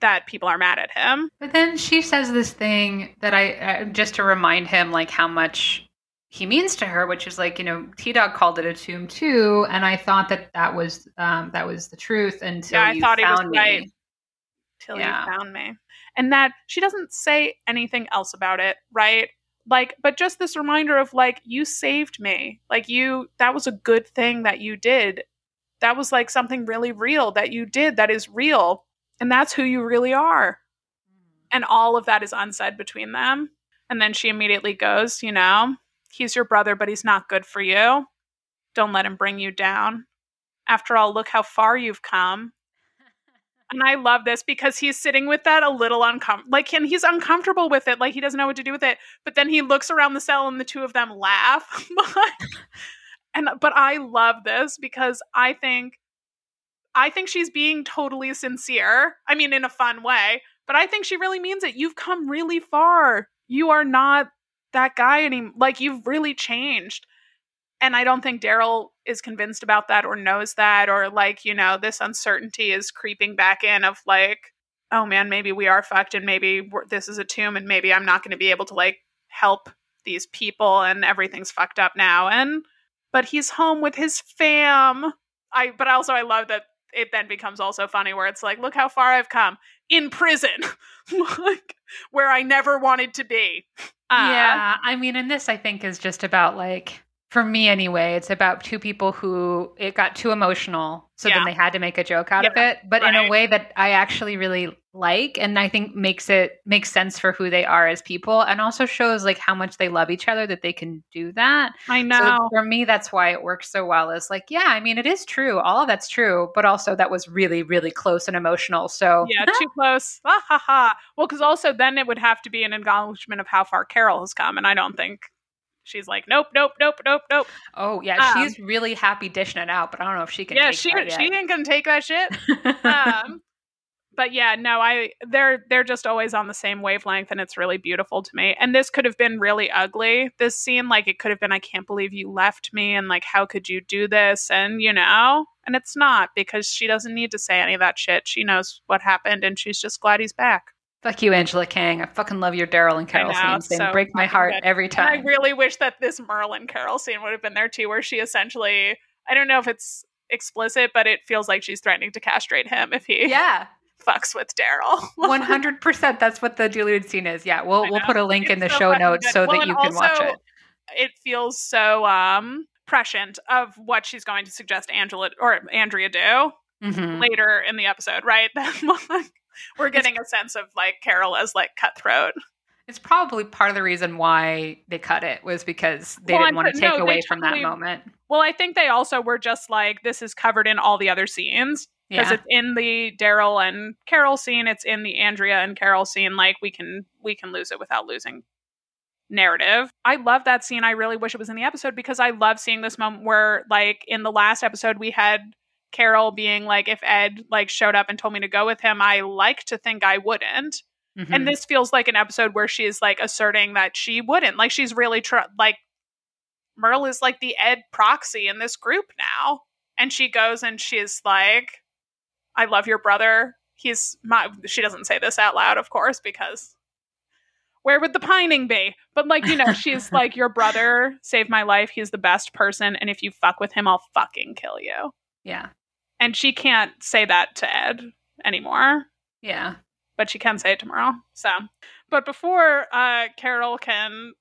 that people are mad at him. but then she says this thing that I uh, just to remind him like how much he means to her, which is like you know T Dog called it a tomb too, and I thought that that was um, that was the truth until Yeah, I you thought he was me. right. till Yeah. you found me. And that she doesn't say anything else about it, right? Like, but just this reminder of like, you saved me. Like, you, that was a good thing that you did. That was like something really real that you did that is real. And that's who you really are. Mm. And all of that is unsaid between them. And then she immediately goes, you know, he's your brother, but he's not good for you. Don't let him bring you down. After all, look how far you've come. And I love this because he's sitting with that a little uncomfortable. Like, and he's uncomfortable with it. Like, he doesn't know what to do with it. But then he looks around the cell and the two of them laugh. and, but I love this because I think, I think she's being totally sincere. I mean, in a fun way, but I think she really means it. You've come really far. You are not that guy anymore. Like, you've really changed. And I don't think Daryl is convinced about that or knows that, or like, you know, this uncertainty is creeping back in of like, oh man, maybe we are fucked and maybe this is a tomb and maybe I'm not going to be able to like help these people and everything's fucked up now. And, but he's home with his fam. I, but also I love that it then becomes also funny where it's like, look how far I've come in prison, like where I never wanted to be. Uh, yeah, I mean, and this I think is just about like for me anyway, it's about two people who it got too emotional, so Yeah. then they had to make a joke out of it, but in a way that I actually really like, and I think makes it makes sense for who they are as people, and also shows like how much they love each other that they can do that. I So know. for me, that's why it works so well. Is like, yeah, I mean, it is true, all of that's true, but also that was really, really close and emotional. So yeah, too close. Ah, ha, ha. Well, because also then it would have to be an acknowledgement of how far Carol has come, and I don't think she's like, nope, nope, nope, nope, nope. oh yeah, Um, she's really happy dishing it out, but I don't know if she can. yeah, take she that she gonna take that shit. Um, but yeah, no, I they're they're just always on the same wavelength and it's really beautiful to me. And this could have been really ugly. This scene like it could have been I can't believe you left me and like how could you do this and you know, and it's not because she doesn't need to say any of that shit. She knows what happened and she's just glad he's back. Fuck you, Angela Kang. I fucking love your Daryl and Carol know, scenes. They so break my heart good. every And time. I really wish that this Merle and Carol scene would have been there too, where she essentially I don't know if it's explicit, but it feels like she's threatening to castrate him if he yeah, fucks with Daryl. one hundred percent. That's what the deleted scene is. Yeah, we'll we'll put a link in the so show notes good. so Well, that you can watch it. It feels so um prescient of what she's going to suggest Angela or Andrea do Mhm. later in the episode, right? We're getting a sense of like Carol as like cutthroat. It's probably part of the reason why they cut it was because they Well, didn't I'm want to take no, away from that moment. Well, I think they also were just like this is covered in all the other scenes because Yeah, it's in the Daryl and Carol scene, it's in the Andrea and Carol scene. Like we can we can lose it without losing narrative. I love that scene. I really wish it was in the episode because I love seeing this moment where like in the last episode we had Carol being like if Ed like showed up and told me to go with him, I like to think I wouldn't. Mhm. And this feels like an episode where she's like asserting that she wouldn't. Like she's really tr- like Merle is like the Ed proxy in this group now. And she goes and she's like, I love your brother. He's my she doesn't say this out loud, of course, because where would the pining be? But like, you know, she's like, Your brother saved my life. He's the best person. And if you fuck with him, I'll fucking kill you. yeah, And she can't say that to Ed anymore yeah. but she can say it tomorrow. So, but before uh, Carol can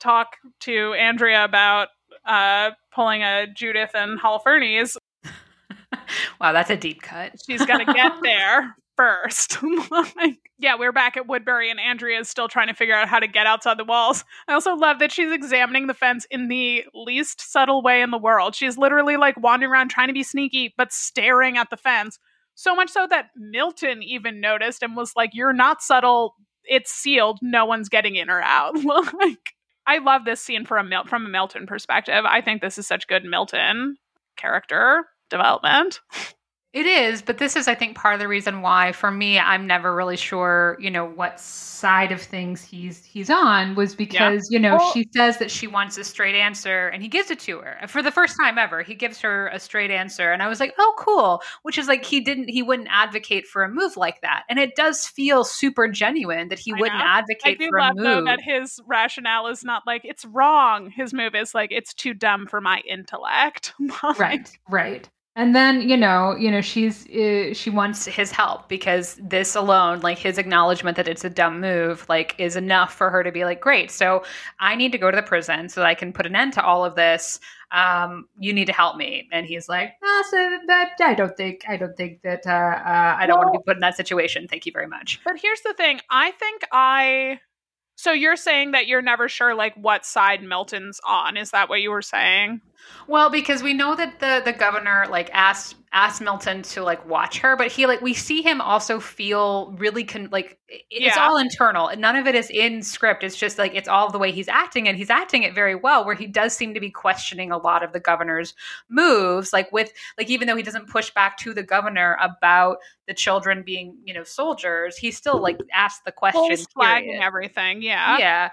talk to Andrea about uh, pulling a Judith and Holofernes, wow, that's a deep cut. she's got to get there first. like, yeah, we're back at Woodbury, and Andrea is still trying to figure out how to get outside the walls. I also love that she's examining the fence in the least subtle way in the world. She's literally like wandering around trying to be sneaky, but staring at the fence. So much so that Milton even noticed and was like, You're not subtle. It's sealed. No one's getting in or out. like, I love this scene from a, Mil- from a Milton perspective. I think this is such good Milton character development. It is, but this is, I think, part of the reason why, for me, I'm never really sure, you know, what side of things he's he's on. Was because you know Well- she says that she wants a straight answer, and he gives it to her for the first time ever. He gives her a straight answer, and I was like, oh, cool. Which is like he didn't, he wouldn't advocate for a move like that, and it does feel super genuine that he I wouldn't know. I advocate do for a love though move. that his rationale is not like it's wrong. His move is like it's too dumb for my intellect. Right right and then you know you know she's uh, she wants his help because this alone like his acknowledgement that it's a dumb move like is enough for her to be like great so i need to go to the prison so that i can put an end to all of this um you need to help me and he's like "Ah, so that, i don't think i don't think that uh, uh i don't want to be put in that situation thank you very much But here's the thing. I think I. So you're saying that you're never sure like what side Milton's on. Is that what you were saying? Well, because we know that the the governor like asked asked Milton to like watch her, but he like we see him also feel really con- like it's Yeah. all internal. None of it is in script. It's just like it's all the way he's acting, and he's acting it very well. Where he does seem to be questioning a lot of the governor's moves, like with like even though he doesn't push back to the governor about the children being you know soldiers, he still like asks the question. Flagging everything. Yeah. Yeah.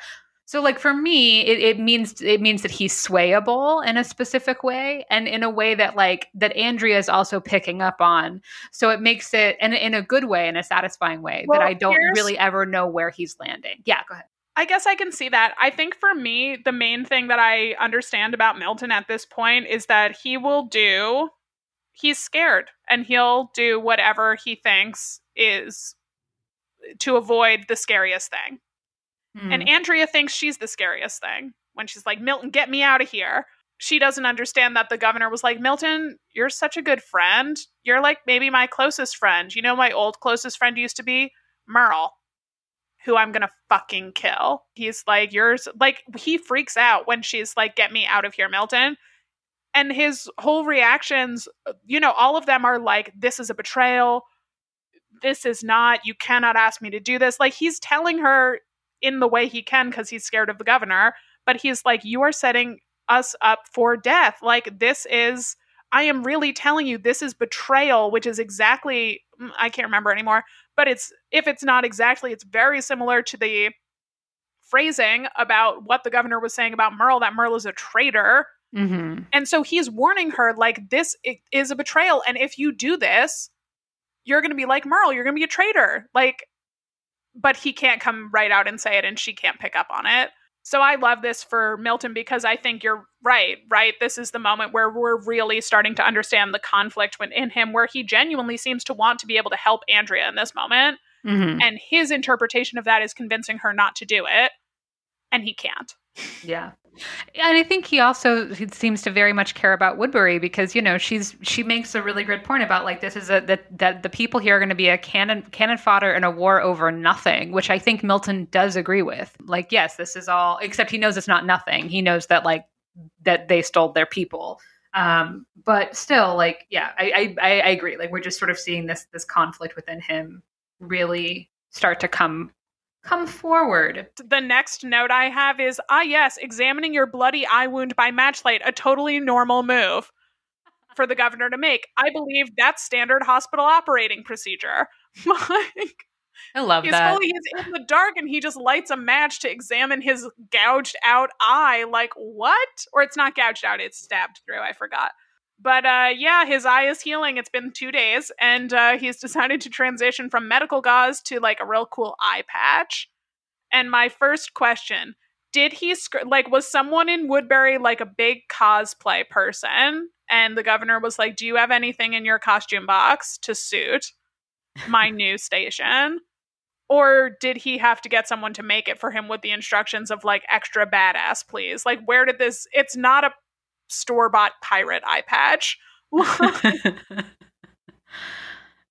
So like for me, it, it means it means that he's swayable in a specific way and in a way that like that Andrea is also picking up on. So it makes it and in a good way, in a satisfying way Well, that I don't really ever know where he's landing. Yeah, go ahead. I guess I can see that. I think for me, the main thing that I understand about Milton at this point is that he will do, he's scared and he'll do whatever he thinks is to avoid the scariest thing. Hmm. And Andrea thinks she's the scariest thing when she's like, Milton, get me out of here. She doesn't understand that the governor was like, Milton, you're such a good friend. You're like maybe my closest friend. You know, my old closest friend used to be Merle, who I'm going to fucking kill. He's like, yours, like, he freaks out when she's like, get me out of here, Milton. And his whole reactions, you know, all of them are like, this is a betrayal. This is not, you cannot ask me to do this. Like, he's telling her in the way he can because he's scared of the governor. But he's like, You are setting us up for death. Like, this is, I am really telling you, this is betrayal, which is exactly mm, I can't remember anymore, but it's if it's not exactly, it's very similar to the phrasing about what the governor was saying about Merle that Merle is a traitor. Mm-hmm. And so he's warning her like this is a betrayal and if you do this, you're going to be like Merle, you're going to be a traitor. Like but he can't come right out and say it and she can't pick up on it. So I love this for Milton because I think you're right, right? This is the moment where we're really starting to understand the conflict within him where he genuinely seems to want to be able to help Andrea in this moment Mm-hmm. and his interpretation of that is convincing her not to do it and he can't. Yeah. And I think he also seems to very much care about Woodbury because you know she's she makes a really good point about like this is a that that the people here are going to be a cannon cannon fodder in a war over nothing, which I think Milton does agree with. Like yes, this is all except he knows it's not nothing. He knows that like that they stole their people. Um, but still, like yeah, I I I agree. Like we're just sort of seeing this this conflict within him really start to come come forward. The next note I have is ah yes, examining your bloody eye wound by matchlight, a totally normal move for the governor to make. I believe that's standard hospital operating procedure. like I love He's that. fully he's in the dark and he just lights a match to examine his gouged out eye. Like what? Or it's not gouged out; it's stabbed through. I forgot. But uh, yeah, his eye is healing. It's been two days, and uh, he's decided to transition from medical gauze to like a real cool eye patch. And my first question: Did he sc- like was someone in Woodbury like a big cosplay person? And the governor was like, "Do you have anything in your costume box to suit my new station?" or did he have to get someone to make it for him with the instructions of like extra badass please like where did this it's not a store-bought pirate eye patch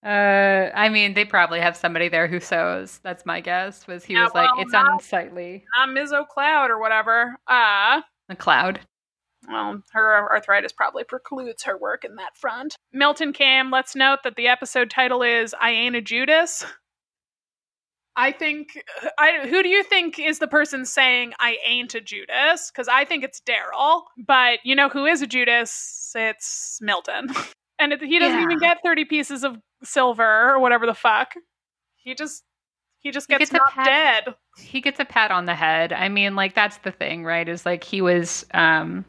uh, I mean, they probably have somebody there who sews. That's my guess. Was he Yeah, was like, it's not- unsightly. not Mizzo Cloud or whatever uh A cloud. well her arthritis probably precludes her work in that front milton cam let's note that the episode title is i ain't a judas I think I who do you think is the person saying I ain't a Judas? Because I think it's Daryl, but you know who is a Judas? It's Milton, and it, he doesn't Yeah. even get thirty pieces of silver or whatever the fuck. He just he just He gets, gets not pat- dead. He gets a pat on the head. I mean, like that's the thing, right? Is like he was um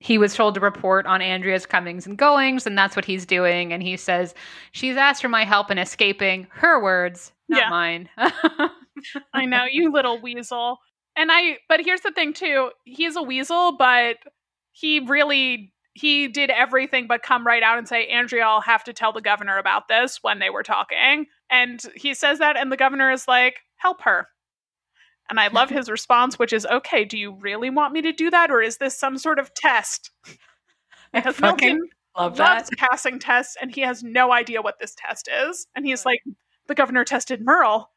he was told to report on Andrea's comings and goings, and that's what he's doing. And he says, She's asked for my help in escaping. Her words, not Yeah. mine. I know you little weasel. And I but here's the thing too. He's a weasel, but he really he did everything but come right out and say, Andrea, I'll have to tell the governor about this when they were talking. And he says that, and the governor is like, help her. And I love his response, which is, okay, do you really want me to do that? Or is this some sort of test? I Because fucking Milton love that. loves passing tests, and he has no idea what this test is. And he's like, the governor tested Merle,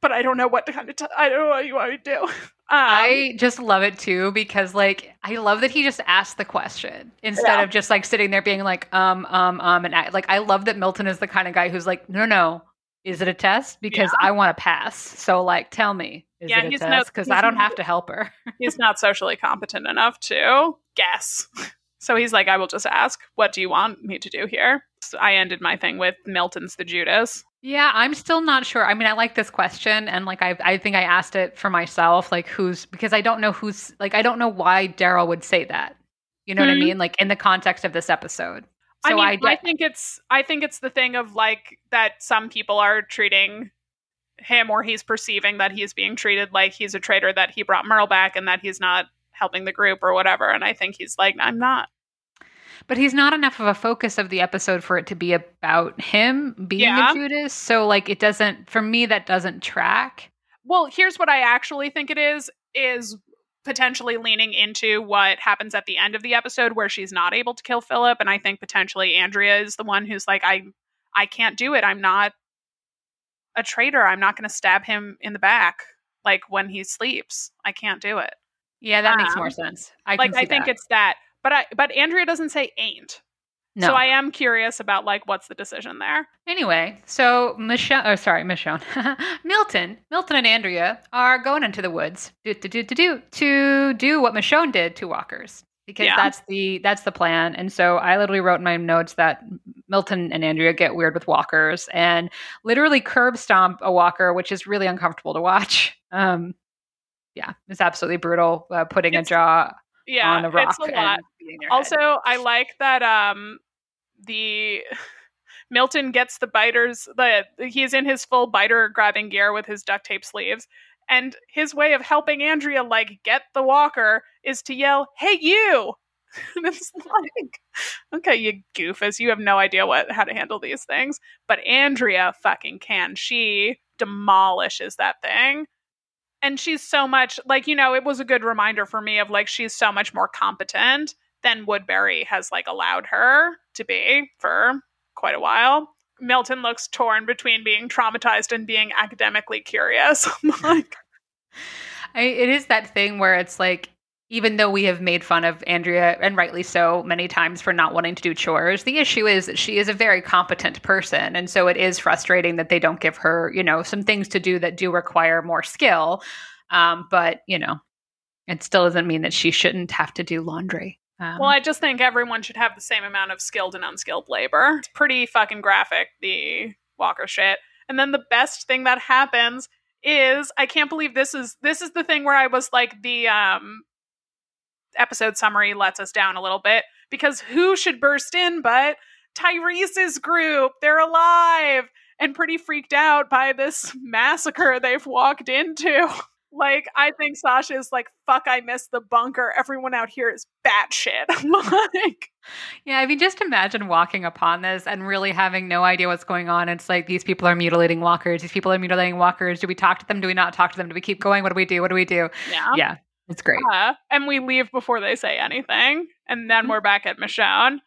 but I don't know what to kind of. T- I don't know what you want me to do. Um, I just love it too because like I love that he just asked the question instead Yeah. of just like sitting there being like um um um and I, like I love that Milton is the kind of guy who's like no no is it a test because I want to pass so like tell me is Yeah, it a he's no- test because I don't have to help her he's not socially competent enough to guess. So he's like, I will just ask, what do you want me to do here? So I ended my thing with Milton's the Judas. yeah I'm still not sure I mean I like this question and like I I think I asked it for myself like who's because I don't know who's like I don't know why Daryl would say that you know what I Hmm. mean like in the context of this episode I so mean, I, I, think it's I think it's the thing of like that some people are treating him or he's perceiving that he's being treated like he's a traitor that he brought Merle back and that he's not helping the group or whatever. And I think he's like, I'm not. But he's not enough of a focus of the episode for it to be about him being Yeah. a Judas. So like it doesn't for me that doesn't track. Well, here's what I actually think it is is potentially leaning into what happens at the end of the episode where she's not able to kill Philip and I think potentially Andrea is the one who's like I I can't do it. I'm not a traitor. I'm not going to stab him in the back like when he sleeps. I can't do it. Yeah, that makes Um, more sense. I like can see I think that. it's that. But I but Andrea doesn't say ain't. no. So I am curious about like what's the decision there. anyway, so Michelle oh sorry, Michonne. Milton, Milton and Andrea are going into the woods do, do, do, do, do, to do what Michonne did to walkers. because Yeah. that's the that's the plan. And so I literally wrote in my notes that Milton and Andrea get weird with walkers and literally curb stomp a walker, which is really uncomfortable to watch. Um, yeah, it's absolutely brutal. Uh, putting It's- a jaw Yeah, on a rock it's a lot. beating their head. Also, I like that um the Milton gets the biters the he's in his full biter grabbing gear with his duct tape sleeves. And his way of helping Andrea like get the walker is to yell, "Hey you!" and it's like, okay, you goofus, you have no idea what how to handle these things. But Andrea fucking can. She demolishes that thing. And she's so much like, you know, it was a good reminder for me of like she's so much more competent than Woodbury has like allowed her to be for quite a while. Milton looks torn between being traumatized and being academically curious. Like, I, it is that thing where it's like even though we have made fun of Andrea and rightly so many times for not wanting to do chores, the issue is that she is a very competent person and so it is frustrating that they don't give her, you know, some things to do that do require more skill. Um, but, you know, it still doesn't mean that she shouldn't have to do laundry. Um, well, I just think everyone should have the same amount of skilled and unskilled labor. It's pretty fucking graphic, the Walker shit. And then the best thing that happens is I can't believe this is this is the thing where I was like the um episode summary lets us down a little bit because who should burst in but Tyrese's group? They're alive and pretty freaked out by this massacre they've walked into. Like, I think Sasha's like, fuck, I missed the bunker. Everyone out here is batshit. like, Yeah, I mean, just imagine walking upon this and really having no idea what's going on. It's like these people are mutilating walkers. These people are mutilating walkers. Do we talk to them? Do we not talk to them? Do we keep going? What do we do? What do we do? yeah. Yeah, it's great. Uh, and we leave before they say anything. And Mm-hmm. then we're back at Michonne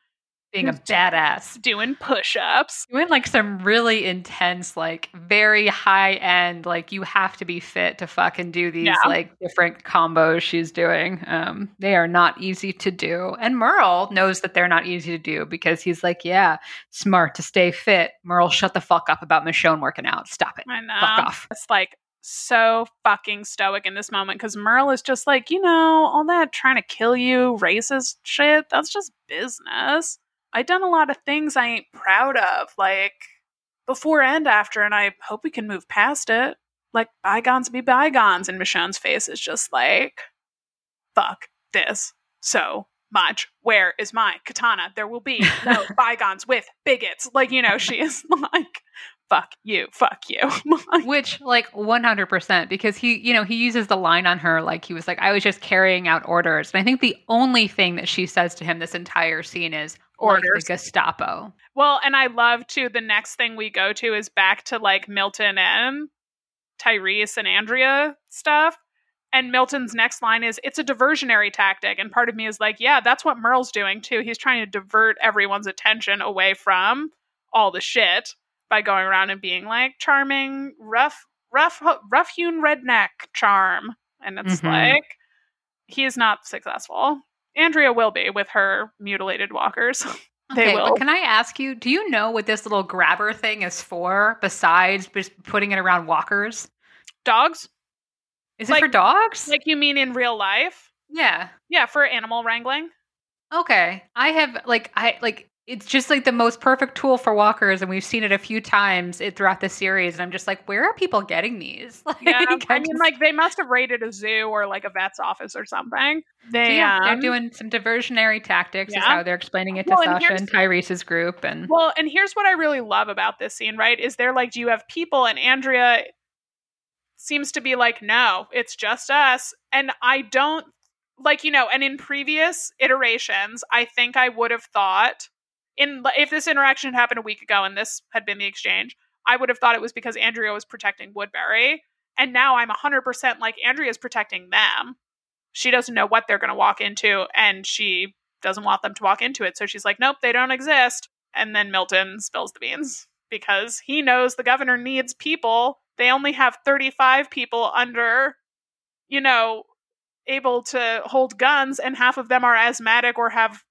Being a badass. doing push ups. Doing like some really intense, like very high end, like you have to be fit to fucking do these Yeah. like different combos she's doing. Um, they are not easy to do. And Merle knows that they're not easy to do because he's like, yeah, smart to stay fit. Merle, shut the fuck up about Michonne working out. Stop it. I know. Fuck off. It's like so fucking stoic in this moment because Merle is just like, you know, all that trying to kill you, racist shit, that's just business. I done a lot of things I ain't proud of, like before and after, and I hope we can move past it. Like bygones be bygones. And Michonne's face is just like, fuck this so much. Where is my katana? There will be no bygones with bigots. Like, you know, she is like, fuck you, fuck you. Which, like, 100%, because he, you know, he uses the line on her, like, he was like, I was just carrying out orders. And I think the only thing that she says to him this entire scene is, Orders. the Gestapo. Well, and I love too. The next thing we go to is back to like Milton and Tyrese and Andrea stuff. And Milton's next line is, "It's a diversionary tactic." And part of me is like, "Yeah, that's what Merle's doing too. He's trying to divert everyone's attention away from all the shit by going around and being like charming, rough, rough, rough hewn redneck charm." And it's Mhm. like he is not successful. Andrea will be with her mutilated walkers. They Okay, will. but can I ask you, do you know what this little grabber thing is for besides just putting it around walkers? Dogs? Is Like- it for dogs? Like you mean in real life? yeah. Yeah, for animal wrangling. Okay. I have like I like it's just like the most perfect tool for walkers and we've seen it a few times it, throughout the series and I'm just like where are people getting these? Like, Yeah, I mean, just- like they must have raided a zoo or like a vet's office or something. So They, yeah, um, they're doing some diversionary tactics is Yeah. how they're explaining it to Well, Sasha here's- and Tyrese's group and Well, and here's what I really love about this scene, right? Is they're like, do you have people? And Andrea seems to be like, no, it's just us. And I don't like, you know, and in previous iterations, I think I would have thought in if this interaction had happened a week ago and this had been the exchange, I would have thought it was because Andrea was protecting Woodbury. And now I'm 100% like Andrea's protecting them. She doesn't know what they're going to walk into and she doesn't want them to walk into it. So she's like, nope, they don't exist. And then Milton spills the beans because he knows the governor needs people. They only have 35 people under, you know, able to hold guns, and half of them are asthmatic or have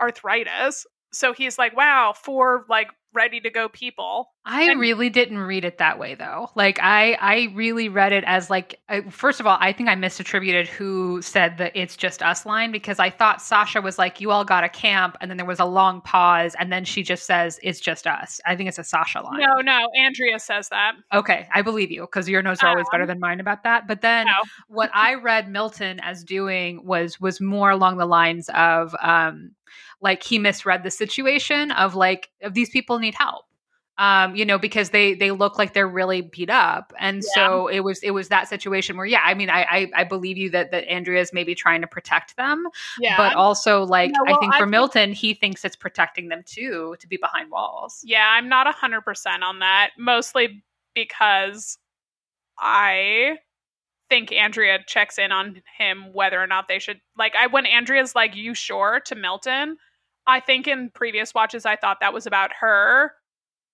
arthritis. So he's like, wow, four like ready to go people. I And- really didn't read it that way though. Like I I really read it as like uh, first of all, I think I misattributed who said the it's just us line because I thought Sasha was like you all got a camp and then there was a long pause and then she just says it's just us. I think it's a Sasha line. No, no, Andrea says that. Okay, I believe you because your notes are always better than mine about that. But then No. what I read Milton as doing was was more along the lines of um like he misread the situation of like of these people need help. Um, you know, because they they look like they're really beat up. And so it was it was that situation where yeah, I mean I I, I believe you that that Andrea's maybe trying to protect them, Yeah. but also like No, well, I think I for think- Milton, he thinks it's protecting them too to be behind walls. Yeah, I'm not 100% on that, mostly because I think Andrea checks in on him whether or not they should like I when Andrea's like you sure to Milton, I think in previous watches I thought that was about her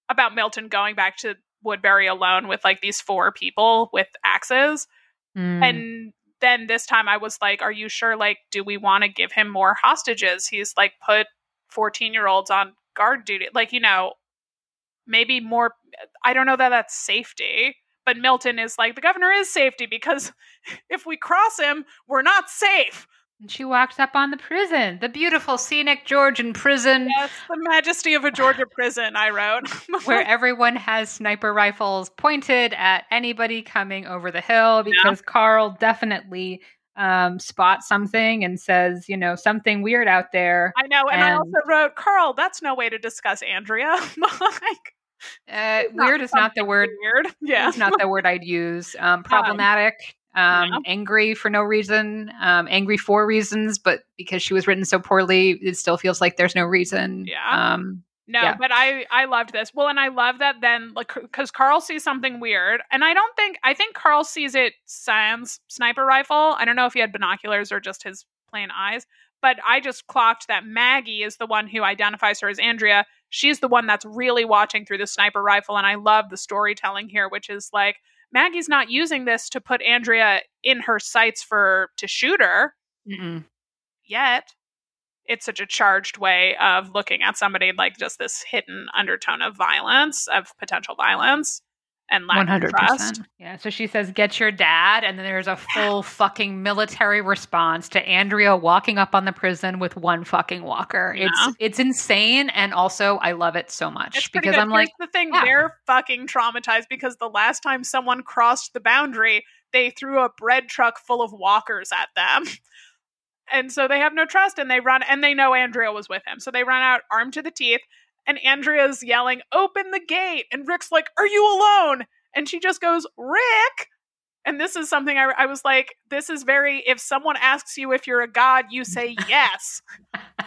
about Milton going back to Woodbury alone with like these four people with axes Mm. and then this time I was like, Are you sure? Like, do we want to give him more hostages? He's like put 14 year olds on guard duty. Like, you know, maybe more. I don't know that that's safety. But Milton is like, the governor is safety because if we cross him, we're not safe. And she walks up on the prison, the beautiful scenic Georgian prison Yes, the majesty of a Georgia prison, I wrote. where everyone has sniper rifles pointed at anybody coming over the hill because Carl definitely um, spots something and says, you know, something weird out there. I know. And, I also wrote, Carl, that's no way to discuss Andrea. like, Uh, weird is not the word. weird. Yeah. It's not the word I'd use. Um, problematic. Um. Angry for no reason. Um, angry for reasons, but because she was written so poorly, it still feels like there's no reason. Yeah. Um, No, Yeah. but I I loved this. Well, and I love that then like because Carl sees something weird, and I don't think I think Carl sees it sans sniper rifle. I don't know if he had binoculars or just his plain eyes, but I just clocked that Maggie is the one who identifies her as Andrea. She's the one that's really watching through the sniper rifle, and I love the storytelling here, which is like Maggie's not using this to put Andrea in her sights for to shoot her mm-mm. yet. It's such a charged way of looking at somebody like just this hidden undertone of violence, of potential violence and lack One of hundred trust. percent. Yeah. So she says, "Get your dad," and then there's a full fucking military response to Andrea walking up on the prison with one fucking walker. Yeah. It's it's insane, and also I love it so much It's because good. I'm like, the thing, yeah. they're fucking traumatized because the last time someone crossed the boundary, they threw a bread truck full of walkers at them. And so they have no trust and they run and they know Andrea was with him. So they run out armed to the teeth and Andrea's yelling, "Open the gate." And Rick's like, "Are you alone?" And she just goes, "Rick." And this is something I, I was like, this is very, if someone asks you if you're a god, you say yes.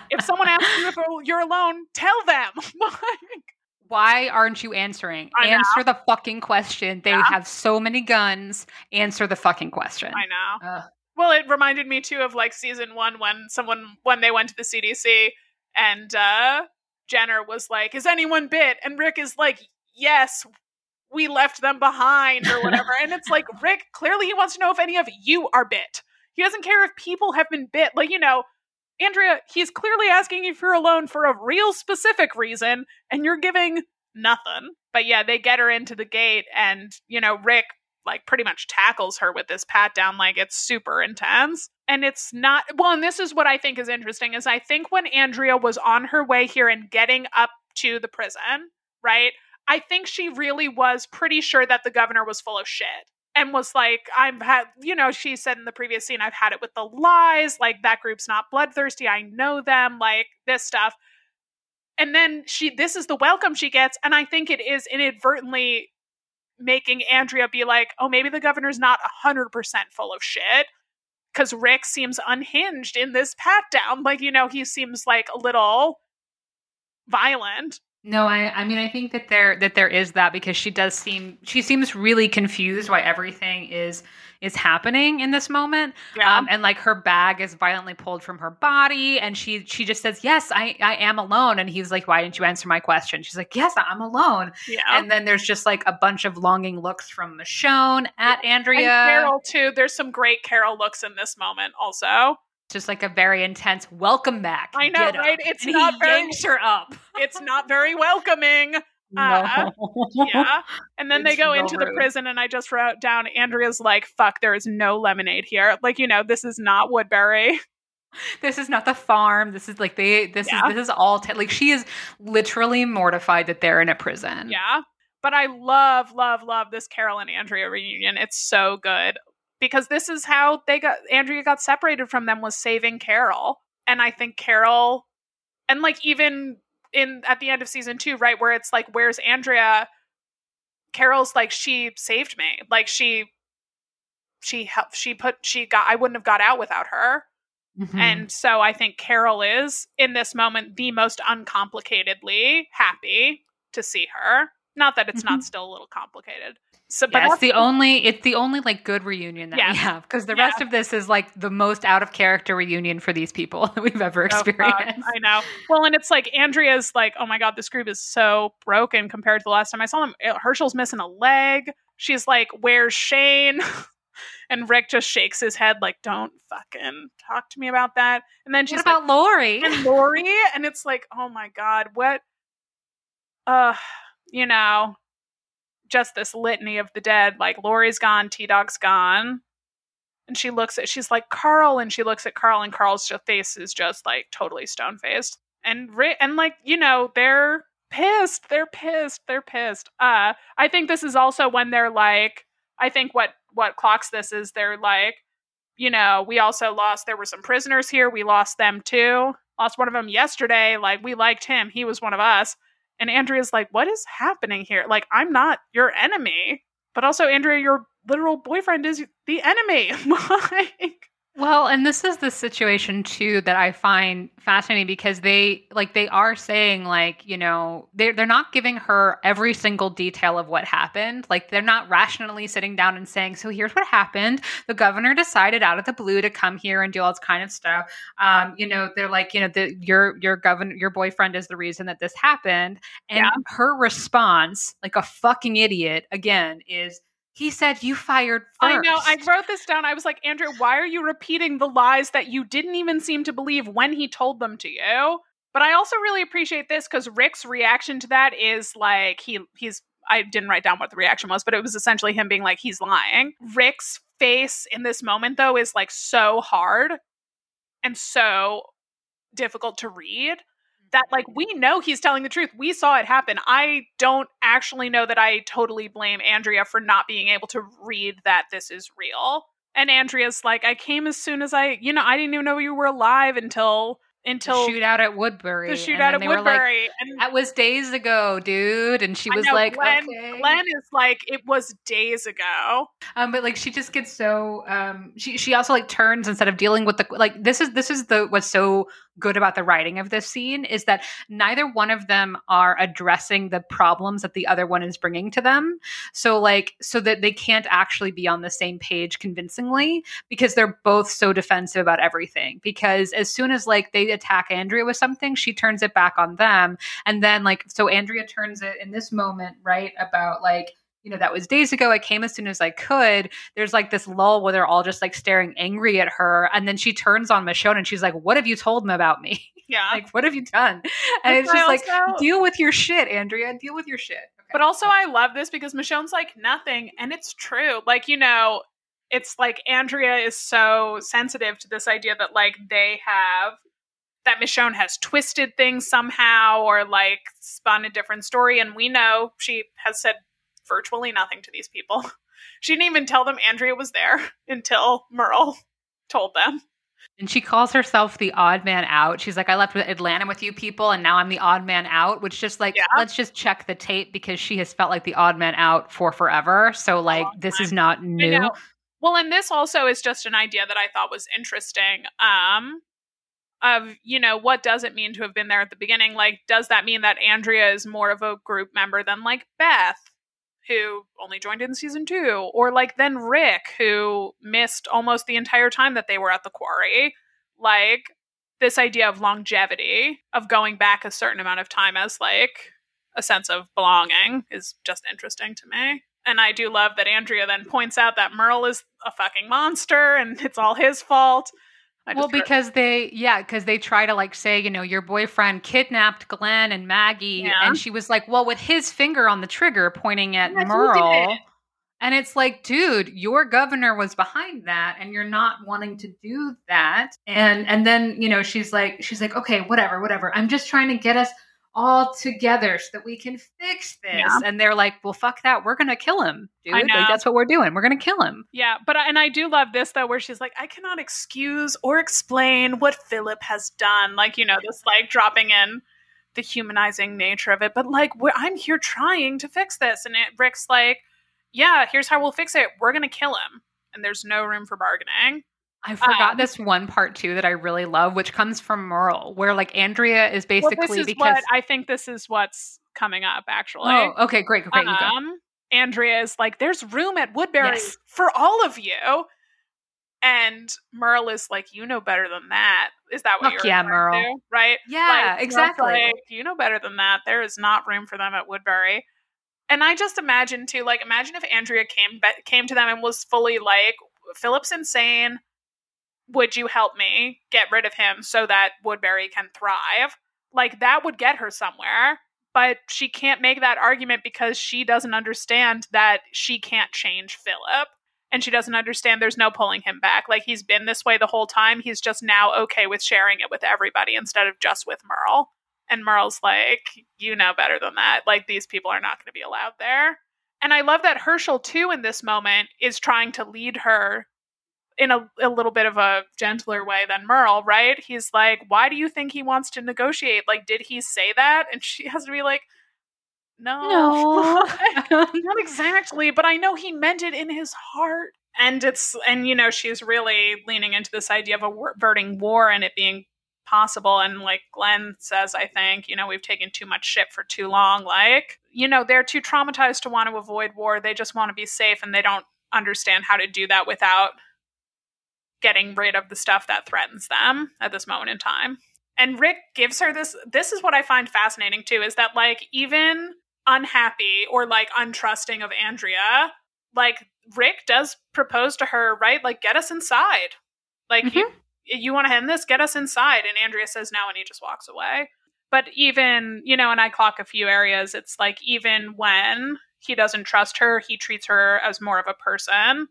if someone asks you if you're alone, tell them. why aren't you answering? I know. Answer the fucking question. They Yeah. have so many guns. Answer the fucking question. I know. Ugh. Well, it reminded me too of like season one when someone when they went to the CDC and uh Jenner was like, "Is anyone bit?" And Rick is like, "Yes, we left them behind or whatever." and it's like Rick clearly he wants to know if any of you are bit. He doesn't care if people have been bit. Like you know, Andrea, he's clearly asking if you're alone for a real specific reason, and you're giving nothing. But yeah, they get her into the gate, and you know, Rick like pretty much tackles her with this pat down like it's super intense. And it's not well and this is what i think is interesting is i think when andrea was on her way here and getting up to the prison right i think she really was pretty sure that the governor was full of shit and was like i've had you know she said in the previous scene i've had it with the lies like that group's not bloodthirsty i know them like this stuff. And then she this is the welcome she gets and i think it is inadvertently making Andrea be like, oh, maybe the governor's not 100% full of shit. Because Rick seems unhinged in this pat down. Like, you know, he seems like a little violent. No, I I mean I think that there that there is that because she does seem she seems really confused why everything is is happening in this moment. Yeah. Um, and like her bag is violently pulled from her body and she she just says, Yes, I, I am alone. And he's like, Why didn't you answer my question? She's like, Yes, I'm alone. yeah. And then there's just like a bunch of longing looks from Michonne at Andrea, And. Carol, too. There's some great Carol looks in this moment, also. just like a very intense welcome back. I know, Get up." right? It's And not he very yanks her up. it's not very welcoming. Uh, yeah. And then they go into the rude. prison, and I just wrote down Andrea's like, fuck, there is no lemonade here. Like, you know, this is not Woodbury. this is not the farm. This is like they. This Yeah. is this is all te- like she is literally mortified that they're in a prison. Yeah. But I love, love, love this Carol and Andrea reunion. It's so good. Because this is how they got Andrea got separated from them was saving Carol. And I think Carol and like even in at the end of season 2, right, where it's like where's Andrea? Carol's like she saved me. Like she she helped she put she got I wouldn't have got out without her. Mhm. And so I think Carol is in this moment the most uncomplicatedly happy to see her. Not that it's not Mhm. still a little complicated. So, but yeah, it's the only it's the only like good reunion that we have because the Yeah. rest of this is like the most out of character reunion for these people that we've ever Oh, experienced. I know. Well, and it's like Andrea's like, oh my god, this group is so broken compared to the last time I saw them. Uh, Hershel's missing a leg. She's like, where's Shane? and Rick just shakes his head like, don't fucking talk to me about that. And then she's what like, about Lori? and Lori, and it's like, oh my god, what? Uh, you know, just this litany of the dead. Like Lori's gone, T Dog's gone, and she looks at, she's like Carl, and she looks at Carl, and Carl's just face is just like totally stone faced, and and like you know they're pissed, they're pissed, they're pissed. Uh, I think this is also when they're like, I think what what clocks this is they're like you know, we also lost, there were some prisoners here. We lost them too. Lost one of them yesterday. Like, we liked him. He was one of us. And Andrea's like, what is happening here? Like, I'm not your enemy. But also, Andrea, your literal boyfriend is the enemy. like, Well, and this is the situation too that I find fascinating because they like they are saying like, you know, they're they're not giving her every single detail of what happened. Like they're not rationally sitting down and saying, So here's what happened. The governor decided out of the blue to come here and do all this kind of stuff. Um, you know, they're like, you know, the your your governor your boyfriend is the reason that this happened. And Yeah. her response, like a fucking idiot, again, is he said you fired first. I know. I wrote this down. I was like, Andrea, why are you repeating the lies that you didn't even seem to believe when he told them to you? But I also really appreciate this because Rick's reaction to that is like he he's I didn't write down what the reaction was, but it was essentially him being like he's lying. Rick's face in this moment though is like so hard and so difficult to read that like we know he's telling the truth. We saw it happen. I don't actually know that I totally blame Andrea for not being able to read that this is real. And Andrea's like, I came as soon as I, you know, I didn't even know you were alive until until the shootout at Woodbury. the shootout at they were like, Woodbury. and That was days ago, dude. And she was know, like, Glenn, okay. Glenn is like, it was days ago. Um, but like she just gets so um she she also like turns instead of dealing with the like this is this is the what's so good about the writing of this scene is that neither one of them are addressing the problems that the other one is bringing to them. So like so that they can't actually be on the same page convincingly because they're both so defensive about everything. Because as soon as like they attack Andrea with something, she turns it back on them. And then like so Andrea turns it in this moment, right, about like you know, that was days ago. I came as soon as I could. There's like this lull where they're all just like staring angry at her. And then she turns on Michonne and she's like, What have you told them about me? Yeah. like, what have you done? And it's just like, also- deal with your shit, Andrea. Deal with your shit. Okay. But also, I love this because Michonne's like nothing, and it's true. Like you know, it's like Andrea is so sensitive to this idea that like they have that Michonne has twisted things somehow or like spun a different story, and we know she has said virtually nothing to these people. She didn't even tell them Andrea was there until Merle told them. And she calls herself the odd man out. She's like, I left with Atlanta with you people, and now I'm the odd man out, which just like, Yeah. let's just check the tape because she has felt like the odd man out for forever. So, like, this time. is not new. Well, and this also is just an idea that I thought was interesting. Um, of you know what does it mean to have been there at the beginning? Like, does that mean that Andrea is more of a group member than like Beth, who only joined in season two, or like then Rick, who missed almost the entire time that they were at the quarry? Like this idea of longevity of going back a certain amount of time as like a sense of belonging is just interesting to me. And I do love that Andrea then points out that Merle is a fucking monster and it's all his fault. Well, because they, yeah, because they try to like say, you know, your boyfriend kidnapped Glenn and Maggie, Yeah. and she was like, well, with his finger on the trigger pointing at Merle. And it's like, dude, your governor was behind that, and you're not wanting to do that. And and then you know she's like, she's like, okay, whatever, whatever. I'm just trying to get us all together so that we can fix this. Yeah. And they're like, well, fuck that, we're gonna kill him, dude. Like that's what we're doing. We're gonna kill him. Yeah, but I- and I do love this though, where she's like, I cannot excuse or explain what Philip has done. Like you know, this like dropping in the humanizing nature of it. But like, we're, I'm here trying to fix this, and it, Rick's like, Yeah, here's how we'll fix it. We're gonna kill him, and there's no room for bargaining. I forgot Um, this one part too that I really love, which comes from Merle, where like Andrea is basically well, this is because what I think. This is what's coming up. Actually, oh, okay, great, great, um, Andrea is like, "There's room at Woodbury Yes. for all of you," and Merle is like, "You know better than that." Is that what Fuck you're yeah, Merle. to? Right? Yeah, Like, exactly. like, you know better than that. There is not room for them at Woodbury. And I just imagine too, like, imagine if Andrea came be- came to them and was fully like, "Philip's insane. Would you help me get rid of him so that Woodbury can thrive?" Like that would get her somewhere. But she can't make that argument because she doesn't understand that she can't change Philip. And she doesn't understand there's no pulling him back. Like he's been this way the whole time. He's just now okay with sharing it with everybody instead of just with Merle. And Merle's like, you know better than that. Like these people are not going to be allowed there. And I love that Hershel, too, in this moment, is trying to lead her in a, a little bit of a gentler way than Merle, right? He's like, why do you think he wants to negotiate? Like, did he say that? And she has to be like, no. no. not exactly, but I know he meant it in his heart. And it's, and you know, she's really leaning into this idea of averting war and it being possible. And like Glenn says, I think, you know, we've taken too much shit for too long. Like, you know, they're too traumatized to want to avoid war. They just want to be safe and they don't understand how to do that without getting rid of the stuff that threatens them at this moment in time. And Rick gives her this this is what I find fascinating too is that like even unhappy or like untrusting of Andrea, like Rick does propose to her, right? Like get us inside. Like mm-hmm. you you want to end this? Get us inside. And Andrea says no and he just walks away. But even, you know, and I clock a few areas, it's like even when he doesn't trust her, he treats her as more of a person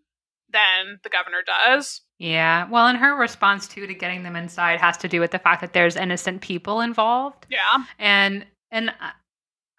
than the governor does. Yeah. Well, and her response too to getting them inside has to do with the fact that there's innocent people involved, Yeah. and and uh,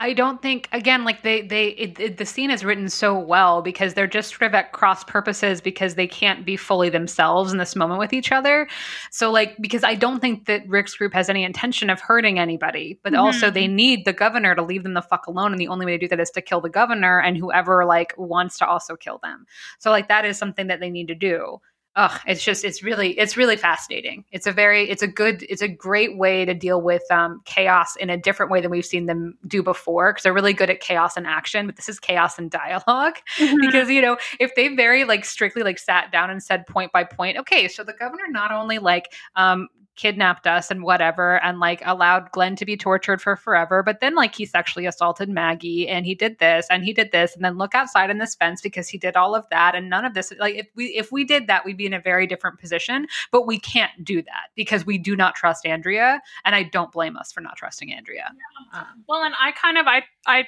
I- don't think again like they they it, it, the scene is written so well because they're just sort of at cross purposes because they can't be fully themselves in this moment with each other. So like because I don't think that Rick's group has any intention of hurting anybody, but also Mhm. they need the governor to leave them the fuck alone, and the only way to do that is to kill the governor and whoever like wants to also kill them. So like that is something that they need to do. Ugh, it's just it's really it's really fascinating. It's a very it's a good it's a great way to deal with um, chaos in a different way than we've seen them do before because they're really good at chaos and action, but this is chaos and dialogue because you know if they very like strictly like sat down and said point by point okay so the governor not only like um kidnapped us and whatever and like allowed glenn to be tortured for forever. But then like he sexually assaulted maggie and he did this and he did this and then look outside in this fence because he did all of that and none of this like if we if we did that we'd be in a very different position. But we can't do that because we do not trust andrea and i don't blame us for not trusting andrea. Um, Well, and I kind of I I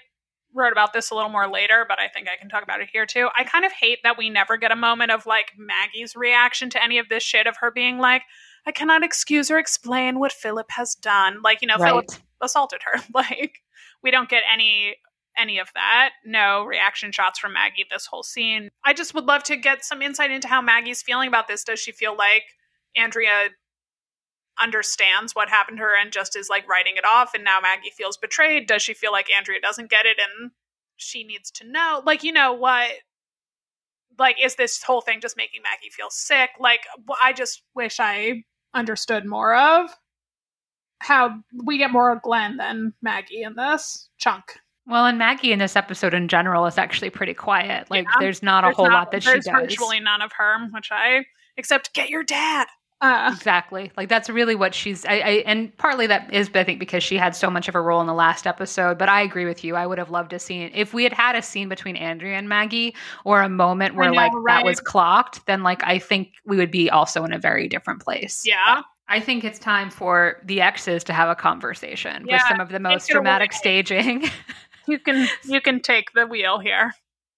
wrote about this a little more later, but I think I can talk about it here too. I kind of hate that we never get a moment of like Maggie's reaction to any of this shit of her being like, I cannot excuse or explain what Philip has done. Like, you know, Philip assaulted her. Like, we don't get any any of that. No reaction shots from Maggie this whole scene. I just would love to get some insight into how Maggie's feeling about this. Does she feel like Andrea understands what happened to her and just is like writing it off and now Maggie feels betrayed? Does she feel like Andrea doesn't get it and she needs to know? Like, you know what? Like, is this whole thing just making Maggie feel sick? Like, I just wish I understood more of how we get more of Glenn than Maggie in this chunk. Well, and Maggie in this episode in general is actually pretty quiet. Like, Yeah. there's not a whole not- lot that she there's does. virtually none of her, which I except get your dad. Uh, exactly. Like that's really what she's. I, I and partly that is, I think, because she had so much of a role in the last episode. But I agree with you. I would have loved to see if we had had a scene between Andrea and Maggie, or a moment where know, like right? that was clocked. Then like I think we would be also in a very different place. yeah. I think it's time for the exes to have a conversation with some of the most away. dramatic staging. You can you can take the wheel here.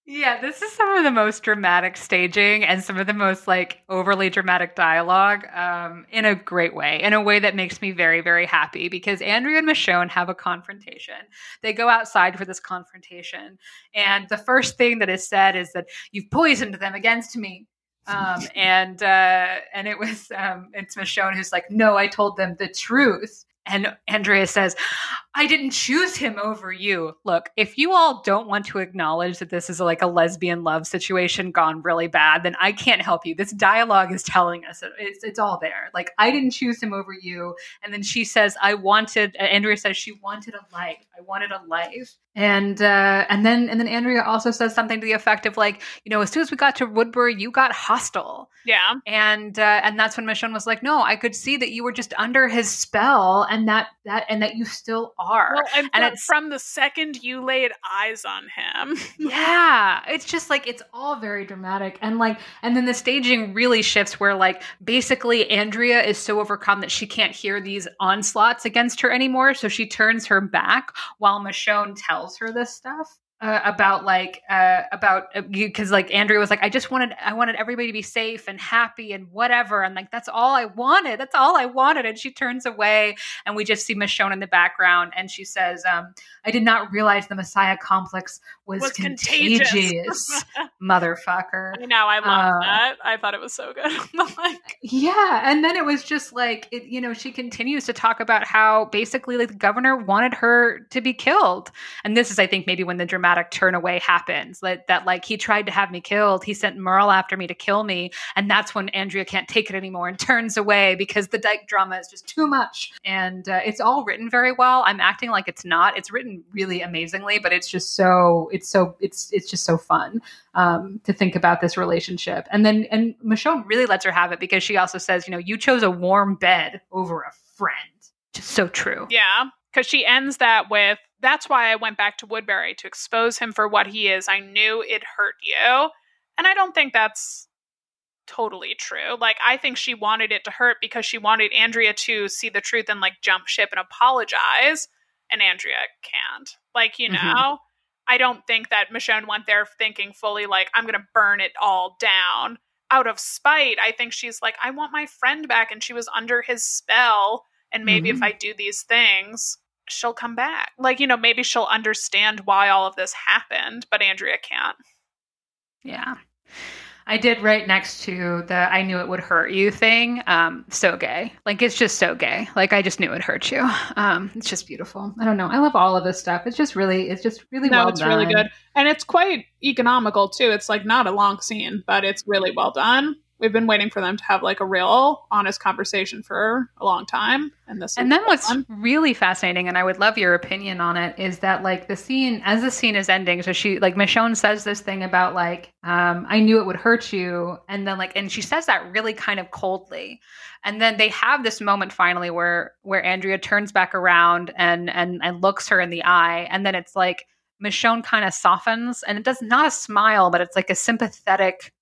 Yeah, this is some of the most dramatic staging and some of the most like overly dramatic dialogue um, in a great way, in a way that makes me very, very happy because Andrea and Michonne have a confrontation. They go outside for this confrontation, and the first thing that is said is that you've poisoned them against me. Um, and uh, and it was um, it's Michonne who's like, no, I told them the truth. And Andrea says, I didn't choose him over you. Look, if you all don't want to acknowledge that this is like a lesbian love situation gone really bad, then I can't help you. This dialogue is telling us it. it's, it's all there. Like, I didn't choose him over you. And then she says, I wanted, Andrea says she wanted a life. I wanted a life. And uh, and then and then Andrea also says something to the effect of like, you know, as soon as we got to Woodbury, you got hostile. Yeah. And uh, and that's when Michonne was like, no, I could see that you were just under his spell, and that that and that you still are. Well, and, And from, it's- from the second you laid eyes on him. yeah it's just like it's all very dramatic and like and then the staging really shifts where like basically andrea is so overcome that she can't hear these onslaughts against her anymore so she turns her back while michonne tells her this stuff uh, about like uh, about because like Andrea was like I just wanted I wanted everybody to be safe and happy and whatever and like that's all I wanted that's all I wanted and she turns away and we just see Michonne in the background and she says um, I did not realize the Messiah complex was, Was contagious, contagious. motherfucker I know, I loved Uh, that. I thought it was so good. like, yeah, and then it was just like it, you know, she continues to talk about how basically like the governor wanted her to be killed. And this is I think maybe when the dramatic turn away happens. Like that like he tried to have me killed. He sent Merle after me to kill me, and that's when Andrea can't take it anymore and turns away because the dyke drama is just too much. And uh, it's all written very well. I'm acting like it's not. It's written really amazingly, but it's just so it's so it's it's just so fun um, to think about this relationship. And then, and Michonne really lets her have it because she also says, you know, you chose a warm bed over a friend. Just so true. yeah. Because she ends that with, that's why I went back to Woodbury to expose him for what he is. I knew it hurt you. And I don't think that's totally true. Like, I think she wanted it to hurt because she wanted Andrea to see the truth and, like, jump ship and apologize. And Andrea can't. Like, you know, Mhm. I don't think that Michonne went there thinking fully, like, I'm going to burn it all down. Out of spite, I think she's like, I want my friend back, and she was under his spell. And maybe if Mhm. I do these things, she'll come back. Like, you know, maybe she'll understand why all of this happened, but Andrea can't. Yeah. I did right next to the I knew it would hurt you thing. Um, so gay. Like it's just so gay. Like I just knew it hurt you. Um, it's just beautiful. I don't know. I love all of this stuff. It's just really, it's just really no, well it's done. really good. And it's quite economical too. It's like not a long scene, but it's really well done. We've been waiting for them to have like a real honest conversation for a long time. And this And then what's really fascinating, and I would love your opinion on it, is that like the scene as the scene is ending, so she like Michonne says this thing about like, um, I knew it would hurt you, and then like and she says that really kind of coldly. And then they have this moment finally where where Andrea turns back around and and and looks her in the eye, and then it's like Michonne kind of softens, and it does not a smile, but it's like a sympathetic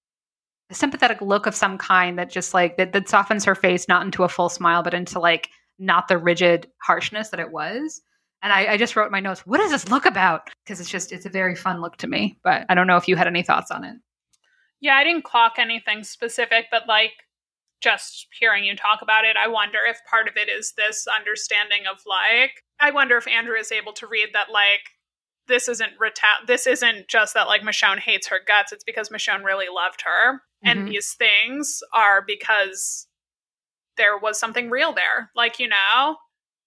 a sympathetic look of some kind that just like that, that softens her face not into a full smile but into like not the rigid harshness that it was. And I, I just wrote my notes what is this look about? Because it's just it's a very fun look to me but i don't know if you had any thoughts on it. Yeah, I didn't clock anything specific, but like just hearing you talk about it, I wonder if part of it is this understanding of like, I wonder if Andrea is able to read that like this isn't reta- this isn't just that like Michonne hates her guts. It's because Michonne really loved her, Mhm. and these things are because there was something real there, like you know.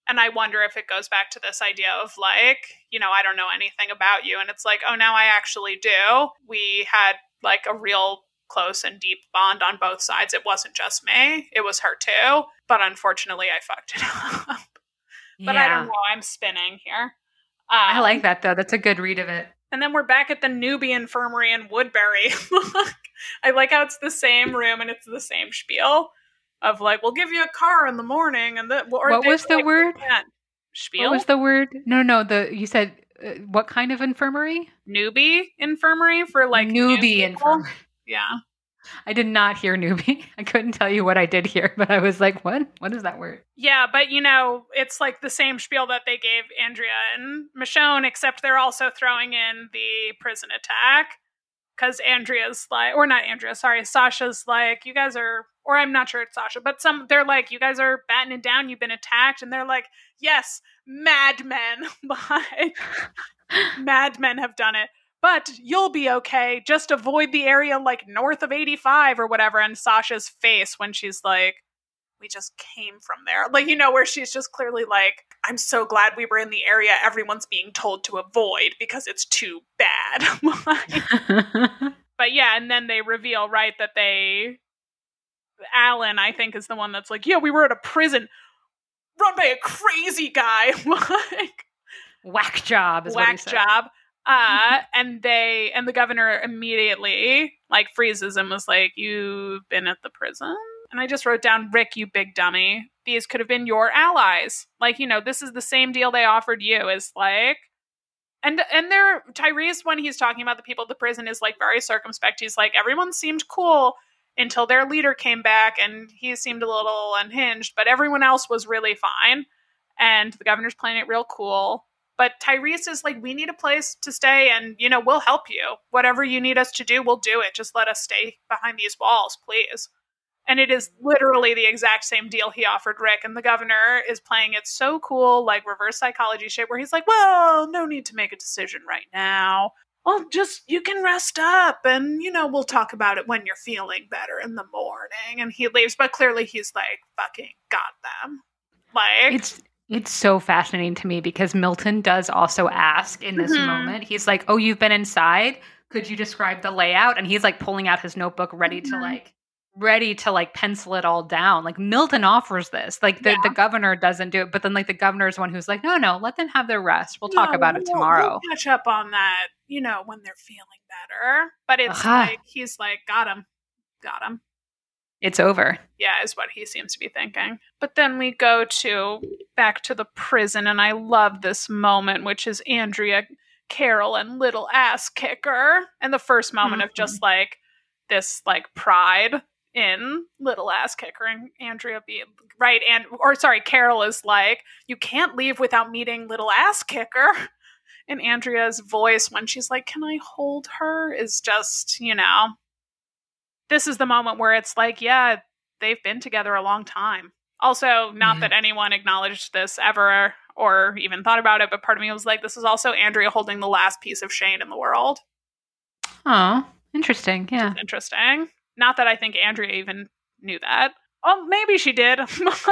And I wonder if it goes back to this idea of like, you know, I don't know anything about you, and it's like, oh, now I actually do. We had like a real close and deep bond on both sides. It wasn't just me; it was her too. But unfortunately, I fucked it up. But I don't know. I'm spinning here. Um, i like that though that's a good read of it And then we're back at the newbie infirmary in Woodbury. I like how it's the same room and it's the same spiel. of like, we'll give you a car in the morning, and that. Or what was the like, word? Spiel. What was the word? No, no. The you said uh, what kind of infirmary? newbie infirmary for like new newbie infirmary. Yeah. I did not hear newbie. I couldn't tell you what I did hear, but I was like, what? What is that word? Yeah, but you know, it's like the same spiel that they gave Andrea and Michonne, except they're also throwing in the prison attack. Because Andrea's like, or not Andrea, sorry, Sasha's like, you guys are, or I'm not sure it's Sasha, but some, they're like, you guys are battening it down, you've been attacked. And they're like, yes, madmen. Madmen have done it. But you'll be okay. Just avoid the area like north of 85 or whatever. And Sasha's face when she's like, we just came from there. Like, you know, where she's just clearly like, I'm so glad we were in the area everyone's being told to avoid because it's too bad. But yeah, and then they reveal, right, that they. Alan, I think, is the one that's like, yeah, we were at a prison run by a crazy guy. like, Whack job is whack job. Uh, and they and the governor immediately like freezes and was like, "You've been at the prison." And I just wrote down, "Rick, you big dummy. These could have been your allies. Like, you know, this is the same deal they offered you. Is like." And and they're Tyrese when he's talking about the people at the prison is like very circumspect. He's like everyone seemed cool until their leader came back and he seemed a little unhinged, but everyone else was really fine. And the governor's playing it real cool. But Tyrese is like, we need a place to stay, and you know, we'll help you. Whatever you need us to do, we'll do it. Just let us stay behind these walls, please. And it is literally the exact same deal he offered Rick, and the governor is playing it so cool, like reverse psychology shit, where he's like, "Well, no need to make a decision right now. Well, just you can rest up, and you know, we'll talk about it when you're feeling better in the morning." And he leaves, but clearly he's like, "Fucking got them." Like, It's it's so fascinating to me because Milton does also ask in this Mhm. moment. He's like, "Oh, you've been inside. Could you describe the layout?" And he's like pulling out his notebook, ready to Mhm. like ready to like pencil it all down. Like Milton offers this. Like the, Yeah. the governor doesn't do it, but then like the governor's one who's like, "No, no, let them have their rest. We'll talk No, about it we'll- tomorrow." We'll catch up on that, you know, when they're feeling better. But it's Aha. like he's like, got him, got him. It's over. Yeah, is what he seems to be thinking. But then we go to back to the prison, and I love this moment, which is Andrea, Carol, and little ass kicker, and the first moment of just mm-hmm. like this like pride in little ass kicker and Andrea being right and or sorry, Carol is like, you can't leave without meeting little ass kicker. And Andrea's voice when she's like, Can I hold her? is just, you know, this is the moment where it's like, yeah, they've been together a long time. Also, not Yeah. that anyone acknowledged this ever or even thought about it, but part of me was like, this is also Andrea holding the last piece of Shane in the world. Oh, interesting. Yeah. Interesting. Not that I think Andrea even knew that. Oh, maybe she did.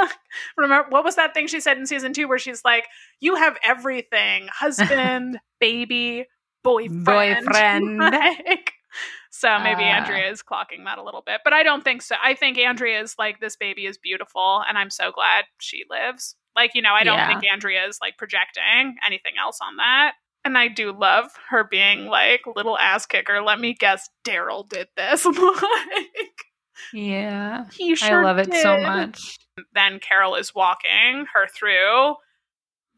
Remember, what was that thing she said in season two where she's like, You have everything husband, baby, boyfriend. Boyfriend. Like, so maybe Ah. Andrea is clocking that a little bit. But I don't think so. I think Andrea is like, This baby is beautiful, and I'm so glad she lives. Like, you know, I don't Yeah. think Andrea is like projecting anything else on that. And I do love her being like, little ass kicker. Let me guess, Daryl did this. like, Yeah. he sure I love it so much. Then Carol is walking her through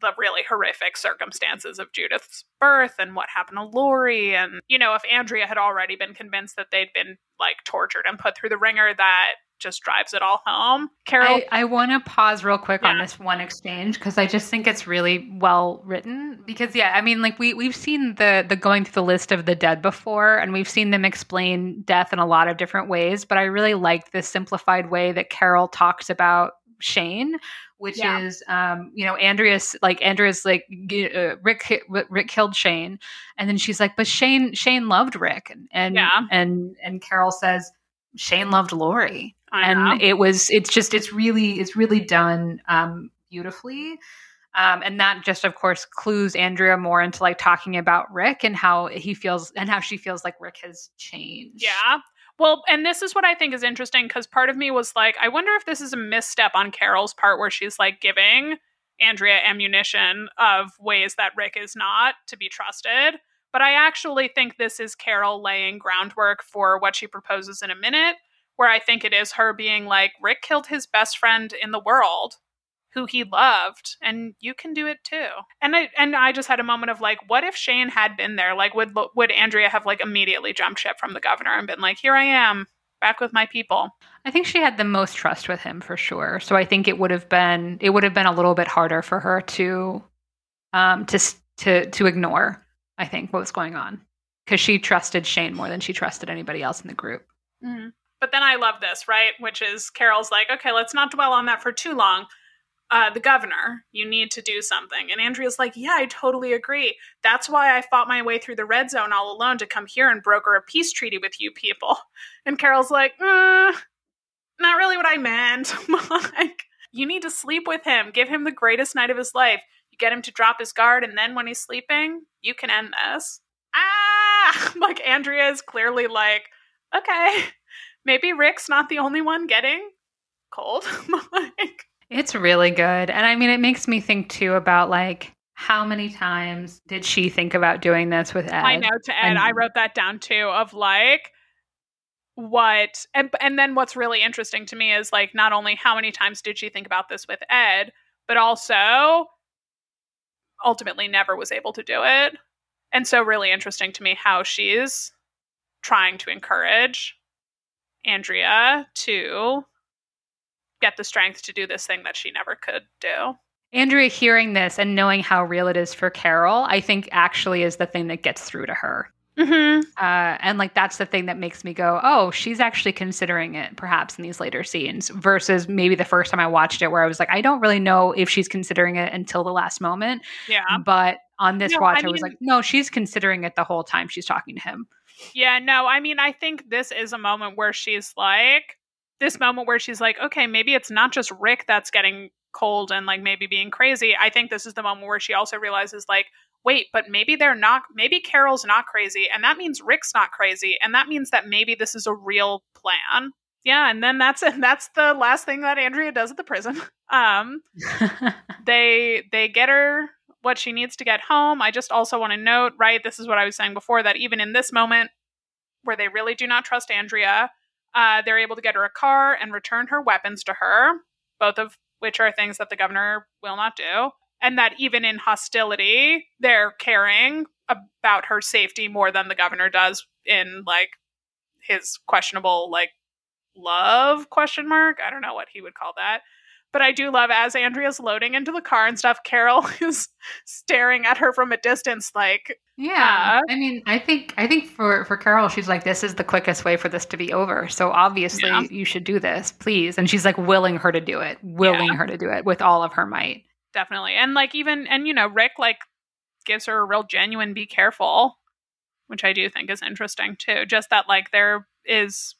the really horrific circumstances of Judith's birth and what happened to Lori. And, you know, if Andrea had already been convinced that they'd been like tortured and put through the ringer, that just drives it all home. Carol, I, I want to pause real quick on this one exchange because I just think it's really well written. Because yeah, I mean, like we we've seen the the going through the list of the dead before, and we've seen them explain death in a lot of different ways. But I really like this simplified way that Carol talks about Shane, which Yeah. is, um, you know, Andrea's like Andrea's like uh, Rick Rick killed Shane, and then she's like, but Shane Shane loved Rick, and and Yeah. and, and Carol says. Shane loved Lori I know. and it was it's just it's really it's really done um beautifully um and that just of course clues andrea more into like talking about rick and how he feels and how she feels like rick has changed Yeah. Well, and this is what I think is interesting because part of me was like, I wonder if this is a misstep on Carol's part where she's like giving Andrea ammunition of ways that Rick is not to be trusted. But I actually think this is Carol laying groundwork for what she proposes in a minute, where I think it is her being like, Rick killed his best friend in the world who he loved and you can do it too. And I and I just had a moment of like what if Shane had been there? Like would would Andrea have like immediately jumped ship from the governor and been like, "Here I am, back with my people." I think she had the most trust with him for sure. So I think it would have been it would have been a little bit harder for her to um to to to ignore, I think what was going on because she trusted Shane more than she trusted anybody else in the group. Mm-hmm. But then I love this, right? Which is Carol's like, okay, let's not dwell on that for too long. Uh, the governor, you need to do something. And Andrea's like, yeah, I totally agree. That's why I fought my way through the red zone all alone to come here and broker a peace treaty with you people. And Carol's like, uh, not really what I meant. like, you need to sleep with him, give him the greatest night of his life. You get him to drop his guard, and then when he's sleeping, you can end this. Ah! Like, Andrea is clearly like, okay, maybe Rick's not the only one getting cold. like, it's really good. And I mean, it makes me think too about like, how many times did she think about doing this with Ed? I know to Ed, and- I wrote that down too of like, what and and then what's really interesting to me is like not only how many times did she think about this with Ed, but also ultimately never was able to do it. And so really interesting to me how she's trying to encourage Andrea to get the strength to do this thing that she never could do. Andrea hearing this and knowing how real it is for Carol, I think actually is the thing that gets through to her. Mm-hmm. Uh, and like that's the thing that makes me go, oh, she's actually considering it perhaps in these later scenes versus maybe the first time I watched it where I was like, I don't really know if she's considering it until the last moment. Yeah. But on this no, watch, I, mean, I was like, no, she's considering it the whole time she's talking to him. Yeah, no, I mean, I think this is a moment where she's like, this moment where she's like, okay, maybe it's not just Rick that's getting cold and like maybe being crazy. I think this is the moment where she also realizes, like, wait, but maybe they're not, maybe Carol's not crazy. And that means Rick's not crazy. And that means that maybe this is a real plan. Yeah. And then that's, it. that's the last thing that Andrea does at the prison. Um, they, they get her what she needs to get home. I just also want to note, right? This is what I was saying before that even in this moment where they really do not trust Andrea, uh, they're able to get her a car and return her weapons to her, both of which are things that the governor will not do. And that even in hostility, they're caring about her safety more than the governor does in like his questionable like love question mark. I don't know what he would call that. But I do love as Andrea's loading into the car and stuff, Carol is staring at her from a distance like yeah. Uh, I mean, I think I think for for Carol she's like this is the quickest way for this to be over. So obviously yeah. you should do this, please. And she's like willing her to do it, willing yeah. her to do it with all of her might. Definitely. And like even and you know, Rick like gives her a real genuine be careful, which I do think is interesting too. Just that like there is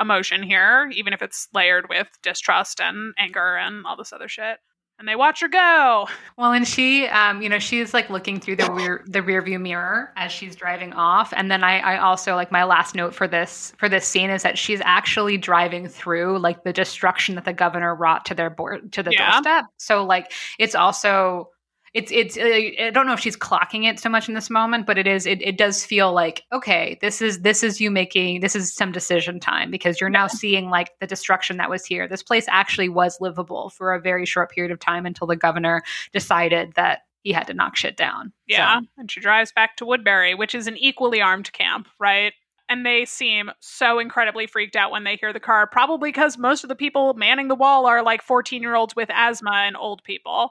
emotion here, even if it's layered with distrust and anger and all this other shit. And they watch her go. Well, and she, um, you know, she's like looking through the rear the rear view mirror as she's driving off. And then I, I also like my last note for this for this scene is that she's actually driving through like the destruction that the governor wrought to their board to the yeah. doorstep. So like it's also it's it's uh, I don't know if she's clocking it so much in this moment, but it is it, it does feel like okay, this is this is you making this is some decision time because you're now seeing like the destruction that was here. This place actually was livable for a very short period of time until the governor decided that he had to knock shit down. Yeah, so. and she drives back to Woodbury, which is an equally armed camp, right? and they seem so incredibly freaked out when they hear the car probably because most of the people manning the wall are like 14 year olds with asthma and old people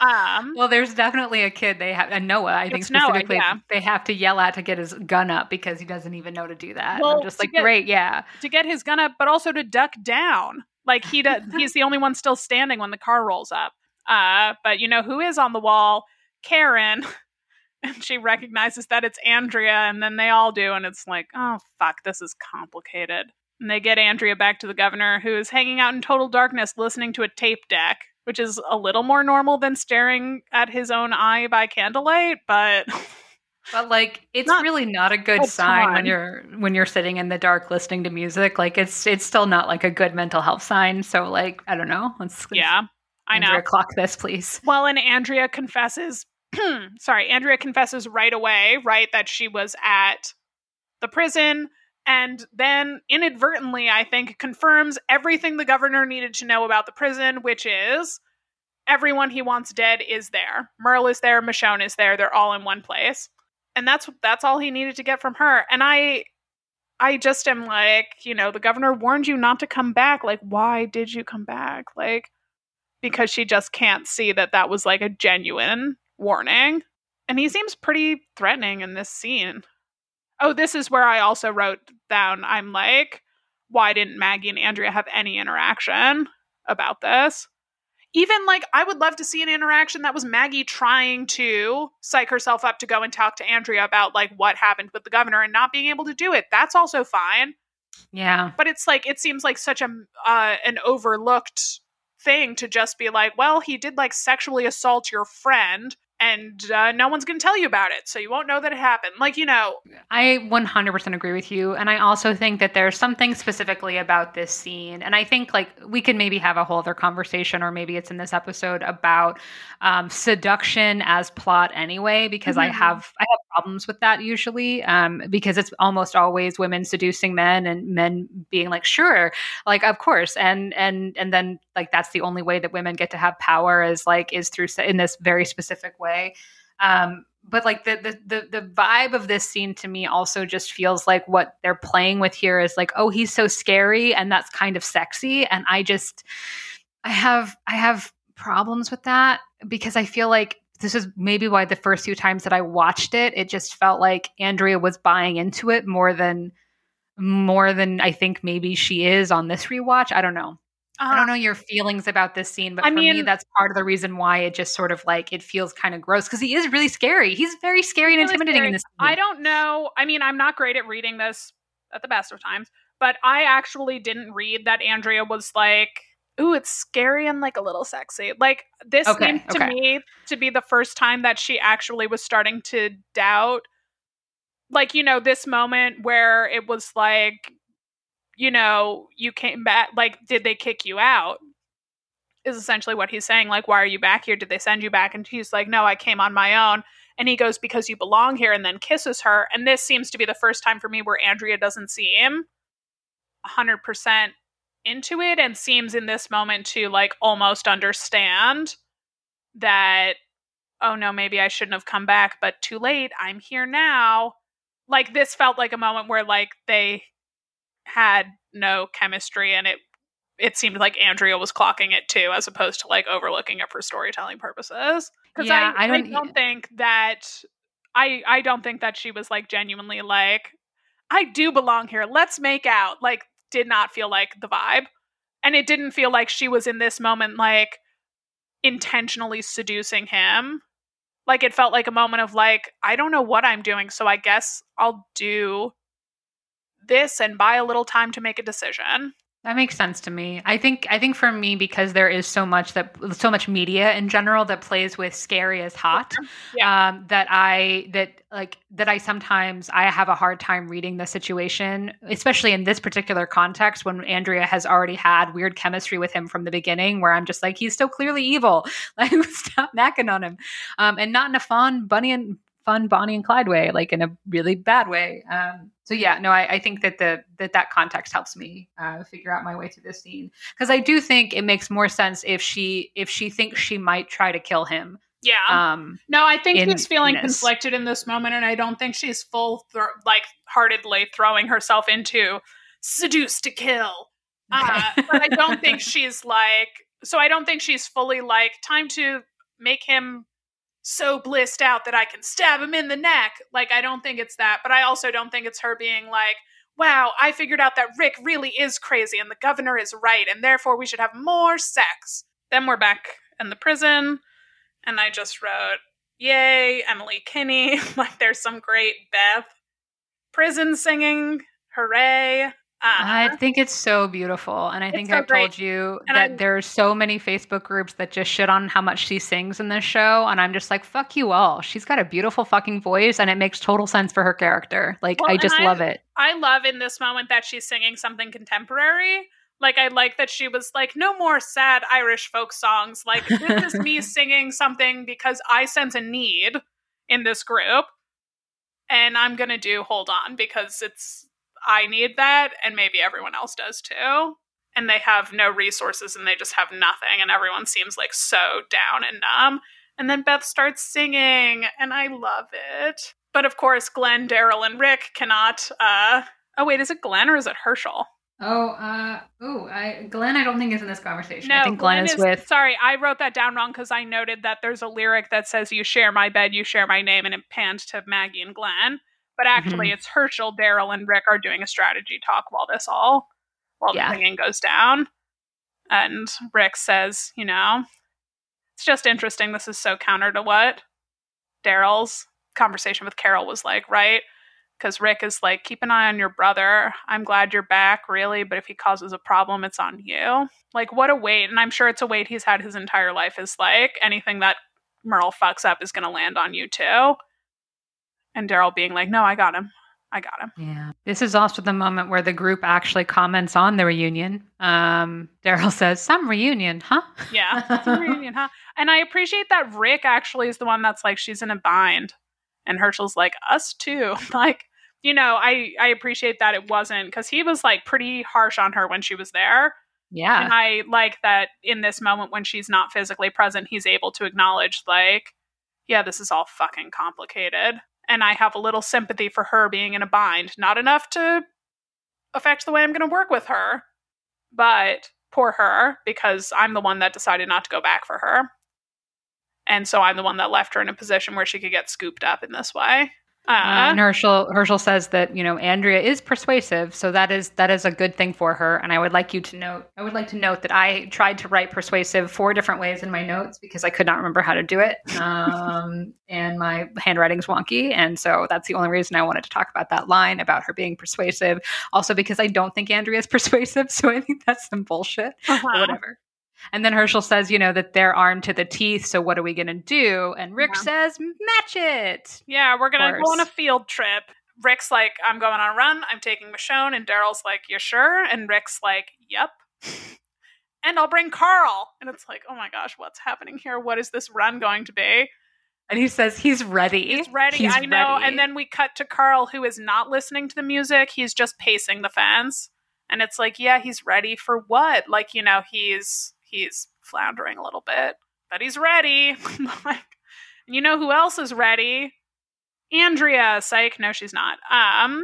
um, well, there's definitely a kid they have, and Noah, I think specifically, Noah, yeah. they have to yell at to get his gun up because he doesn't even know to do that. Well, I'm just like, get, great, yeah, to get his gun up, but also to duck down. Like he does, he's the only one still standing when the car rolls up. Uh, but you know who is on the wall? Karen. And she recognizes that it's Andrea, and then they all do, and it's like, oh fuck, this is complicated. And they get Andrea back to the governor, who is hanging out in total darkness, listening to a tape deck which is a little more normal than staring at his own eye by candlelight, but but like it's not really not a good sign when you're when you're sitting in the dark listening to music. Like it's it's still not like a good mental health sign. So like I don't know. Let's, let's yeah. I Andrea, know. Clock this, please. Well, and Andrea confesses. sorry, Andrea confesses right away, right, that she was at the prison and then inadvertently, I think, confirms everything the governor needed to know about the prison, which is everyone he wants dead is there. Merle is there, Michonne is there, they're all in one place. And that's that's all he needed to get from her. And I I just am like, you know, the governor warned you not to come back. Like, why did you come back? Like, because she just can't see that that was like a genuine warning. And he seems pretty threatening in this scene. Oh, this is where I also wrote down I'm like, why didn't Maggie and Andrea have any interaction about this? Even like, I would love to see an interaction that was Maggie trying to psych herself up to go and talk to Andrea about like what happened with the governor and not being able to do it. That's also fine. Yeah. But it's like, it seems like such a, uh, an overlooked thing to just be like, well, he did like sexually assault your friend and uh, no one's going to tell you about it so you won't know that it happened like you know i 100% agree with you and i also think that there's something specifically about this scene and i think like we could maybe have a whole other conversation or maybe it's in this episode about um, seduction as plot anyway because mm-hmm. i have i have problems with that usually um, because it's almost always women seducing men and men being like sure like of course and and and then like that's the only way that women get to have power is like is through in this very specific way. Um, but like the, the the the vibe of this scene to me also just feels like what they're playing with here is like oh he's so scary and that's kind of sexy and i just i have i have problems with that because i feel like this is maybe why the first few times that I watched it, it just felt like Andrea was buying into it more than more than I think maybe she is on this rewatch. I don't know. Uh, I don't know your feelings about this scene, but I for mean, me, that's part of the reason why it just sort of like it feels kind of gross because he is really scary. He's very scary and really intimidating scary. in this. Movie. I don't know. I mean, I'm not great at reading this at the best of times, but I actually didn't read that Andrea was like ooh, it's scary and like a little sexy. Like this okay, seemed to okay. me to be the first time that she actually was starting to doubt. Like, you know, this moment where it was like, you know, you came back, like, did they kick you out? Is essentially what he's saying. Like, why are you back here? Did they send you back? And she's like, no, I came on my own. And he goes, because you belong here, and then kisses her. And this seems to be the first time for me where Andrea doesn't see him 100% into it and seems in this moment to like almost understand that oh no maybe i shouldn't have come back but too late i'm here now. Like this felt like a moment where like they had no chemistry and it it seemed like andrea was clocking it too as opposed to like overlooking it for storytelling purposes. Because yeah, I, I, don't, I don't think that i i don't think that she was like genuinely like i do belong here let's make out. Like did not feel like the vibe. And it didn't feel like she was in this moment like intentionally seducing him. Like it felt like a moment of like, I don't know what I'm doing, so I guess I'll do this and buy a little time to make a decision. That makes sense to me. I think I think for me because there is so much that so much media in general that plays with scary as hot. Yeah. Um, that I that like that I sometimes I have a hard time reading the situation, especially in this particular context when Andrea has already had weird chemistry with him from the beginning, where I'm just like he's so clearly evil. Like stop macking on him, um, and not in a fun bunny and fun Bonnie and Clyde way, like in a really bad way. Um, so yeah, no, I, I, think that the that that context helps me uh, figure out my way through this scene because I do think it makes more sense if she if she thinks she might try to kill him. Yeah. Um, no, I think in, she's feeling conflicted in this moment, and I don't think she's full thro- like heartedly throwing herself into seduce to kill. Uh, but I don't think she's like. So I don't think she's fully like time to make him so blissed out that I can stab him in the neck. Like, I don't think it's that. But I also don't think it's her being like, wow, I figured out that Rick really is crazy and the governor is right, and therefore we should have more sex. Then we're back in the prison, and I just wrote, yay, Emily Kinney. like, there's some great Beth prison singing. Hooray. Uh-huh. I think it's so beautiful. And I think so I've great. told you and that there are so many Facebook groups that just shit on how much she sings in this show. And I'm just like, fuck you all. She's got a beautiful fucking voice and it makes total sense for her character. Like, well, I just love it. I love in this moment that she's singing something contemporary. Like, I like that she was like, no more sad Irish folk songs. Like, this is me singing something because I sense a need in this group. And I'm going to do Hold On because it's I need that, and maybe everyone else does too. And they have no resources and they just have nothing, and everyone seems like so down and numb. And then Beth starts singing, and I love it. But of course, Glenn, Daryl, and Rick cannot. Uh, oh, wait, is it Glenn or is it Hershel? Oh, uh, oh, I Glenn. I don't think is in this conversation. No, I think Glenn, Glenn is, is- with. Sorry, I wrote that down wrong because I noted that there's a lyric that says "You share my bed, you share my name," and it pans to Maggie and Glenn. But actually, mm-hmm. it's Hershel, Daryl, and Rick are doing a strategy talk while this all while Yeah. the singing goes down. And Rick says, "You know, it's just interesting. This is so counter to what Daryl's conversation with Carol was like, right?" Because Rick is like, keep an eye on your brother. I'm glad you're back, really, but if he causes a problem, it's on you. Like, what a weight. And I'm sure it's a weight he's had his entire life is like, anything that Merle fucks up is going to land on you too. And Daryl being like, no, I got him. I got him. Yeah. This is also the moment where the group actually comments on the reunion. Um, Daryl says, "Some reunion, huh?" Yeah. A reunion, huh? And I appreciate that Rick actually is the one that's like, she's in a bind. And Hershel's like, us too. like, you know, I, I appreciate that it wasn't because he was like pretty harsh on her when she was there. yeah. And I like that in this moment when she's not physically present, he's able to acknowledge, like, yeah, this is all fucking complicated. And I have a little sympathy for her being in a bind. Not enough to affect the way I'm going to work with her, but poor her, because I'm the one that decided not to go back for her. And so I'm the one that left her in a position where she could get scooped up in this way. Uh, Uh, and Hershel Hershel says that you know Andrea is persuasive, so that is that is a good thing for her. And I would like you to note, I would like to note that I tried to write persuasive four different ways in my notes because I could not remember how to do it, um, and my handwriting's wonky, and so that's the only reason I wanted to talk about that line about her being persuasive. Also because I don't think Andrea is persuasive, so I think that's some bullshit. uh-huh. Whatever. And then Hershel says, you know, that they're armed to the teeth. So what are we going to do? And Rick Yeah. says, match it. Yeah, we're gonna go on a field trip. Rick's like, I'm going on a run. I'm taking Michonne, and Daryl's like, You sure? And Rick's like, Yep. and I'll bring Carl. And it's like, Oh my gosh, what's happening here? What is this run going to be? And he says he's ready. He's ready. He's I know. ready. And then we cut to Carl, who is not listening to the music. He's just pacing the fence. And it's like, yeah, he's ready for what? Like, you know, he's he's floundering a little bit, but he's ready. and you know who else is ready? Andrea. Psych. No, she's not. Um,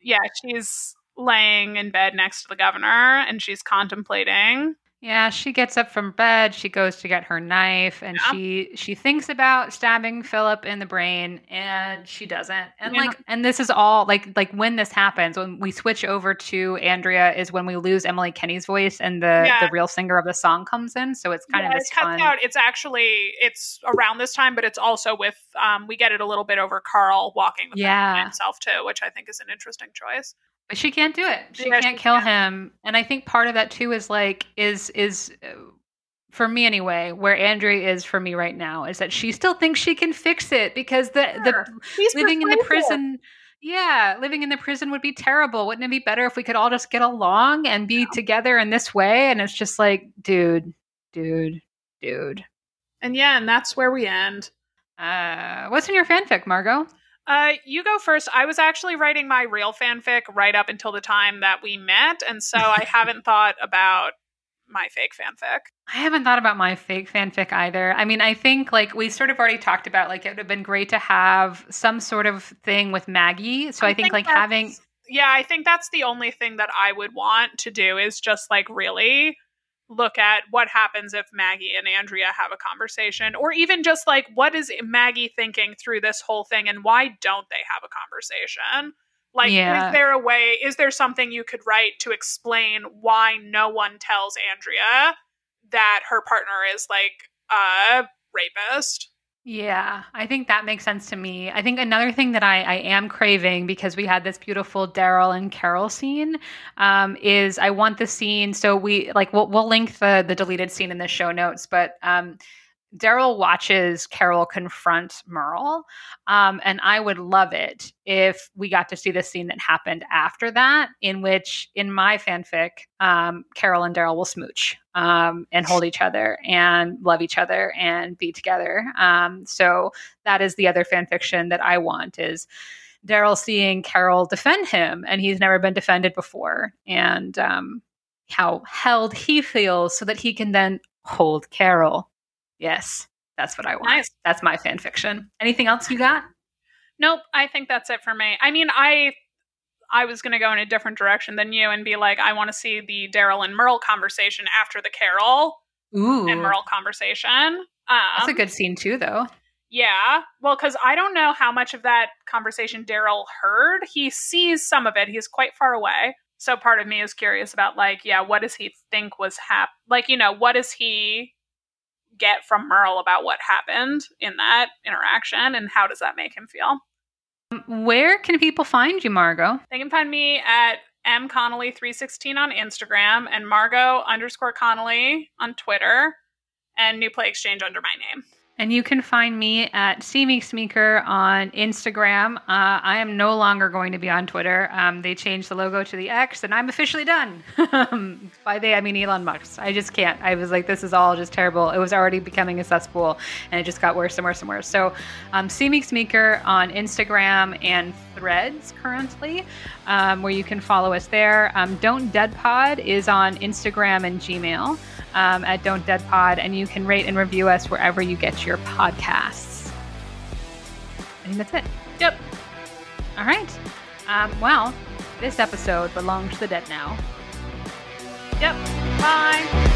yeah, she's laying in bed next to the governor, and she's contemplating. Yeah, she gets up from bed. She goes to get her knife, and Yeah. she she thinks about stabbing Philip in the brain, and she doesn't. And Yeah. like, and this is all like like when this happens, when we switch over to Andrea, is when we lose Emily Kinney's voice, and the Yeah. the real singer of the song comes in. So it's kind of this it cuts fun. out. It's actually it's around this time, but it's also with um we get it a little bit over Carl walking the Yeah. himself too, which I think is an interesting choice. But she can't do it. She Yeah, can't she kill can't. him. And I think part of that too is like is is uh, for me anyway, where Andrea is for me right now is that she still thinks she can fix it because the Sure. the living in the prison yeah, living in the prison would be terrible. Wouldn't it be better if we could all just get along and be together in this way? And it's just like, dude, dude, dude. And yeah, and that's where we end. Uh, what's in your fanfic, Margot? Uh, you go first. I was actually writing my real fanfic right up until the time that we met, and so I haven't thought about my fake fanfic. I haven't thought about my fake fanfic either. I mean, I think like we sort of already talked about, like it would have been great to have some sort of thing with Maggie. So I, think, like having yeah, I think that's the only thing that I would want to do is just like really look at what happens if Maggie and Andrea have a conversation, or even just like what is Maggie thinking through this whole thing and why don't they have a conversation? Like, Yeah. is there a way, is there something you could write to explain why no one tells Andrea that her partner is like a rapist? Yeah, I think that makes sense to me. I think another thing that I, I am craving because we had this beautiful Daryl and Carol scene um, is I want the scene. So we like we'll, we'll link the the deleted scene in the show notes, but um, Daryl watches Carol confront Merle, um, and I would love it if we got to see the scene that happened after that, in which in my fanfic, um, Carol and Daryl will smooch um, and hold each other and love each other and be together. Um, so that is the other fan fiction that I want is Daryl seeing Carol defend him, and he's never been defended before, and um, how held he feels so that he can then hold Carol. Yes, that's what I want. Nice. That's my fan fiction. Anything else you got? Nope, I think that's it for me. I mean, I I was going to go in a different direction than you and be like, I want to see the Daryl and Merle conversation after the Carol Ooh, and Merle conversation. Um, that's a good scene too, though. Yeah. Well, because I don't know how much of that conversation Daryl heard. He sees some of it. He's quite far away. So part of me is curious about, like, yeah, what does he think was hap? Like, you know, what does he get from Merle about what happened in that interaction, and how does that make him feel? Where can people find you, Margot? They can find me at mconnolly316 on Instagram and Margot underscore Connolly on Twitter and New Play Exchange under my name. And you can find me at CMeeksMeeker on Instagram. Uh, I am no longer going to be on Twitter. Um, they changed the logo to the X, and I'm officially done. By they, I mean Elon Musk. I just can't. I was like, this is all just terrible. It was already becoming a cesspool, and it just got worse and worse and worse. So, um, on Instagram and Threads currently, um, where you can follow us there. Um, Don't Dead Pod is on Instagram and Gmail um, at Don't Dead Pod, and you can rate and review us wherever you get your podcasts. I think that's it. Yep. All right. Um, well, this episode belongs to the dead now. Yep. Bye.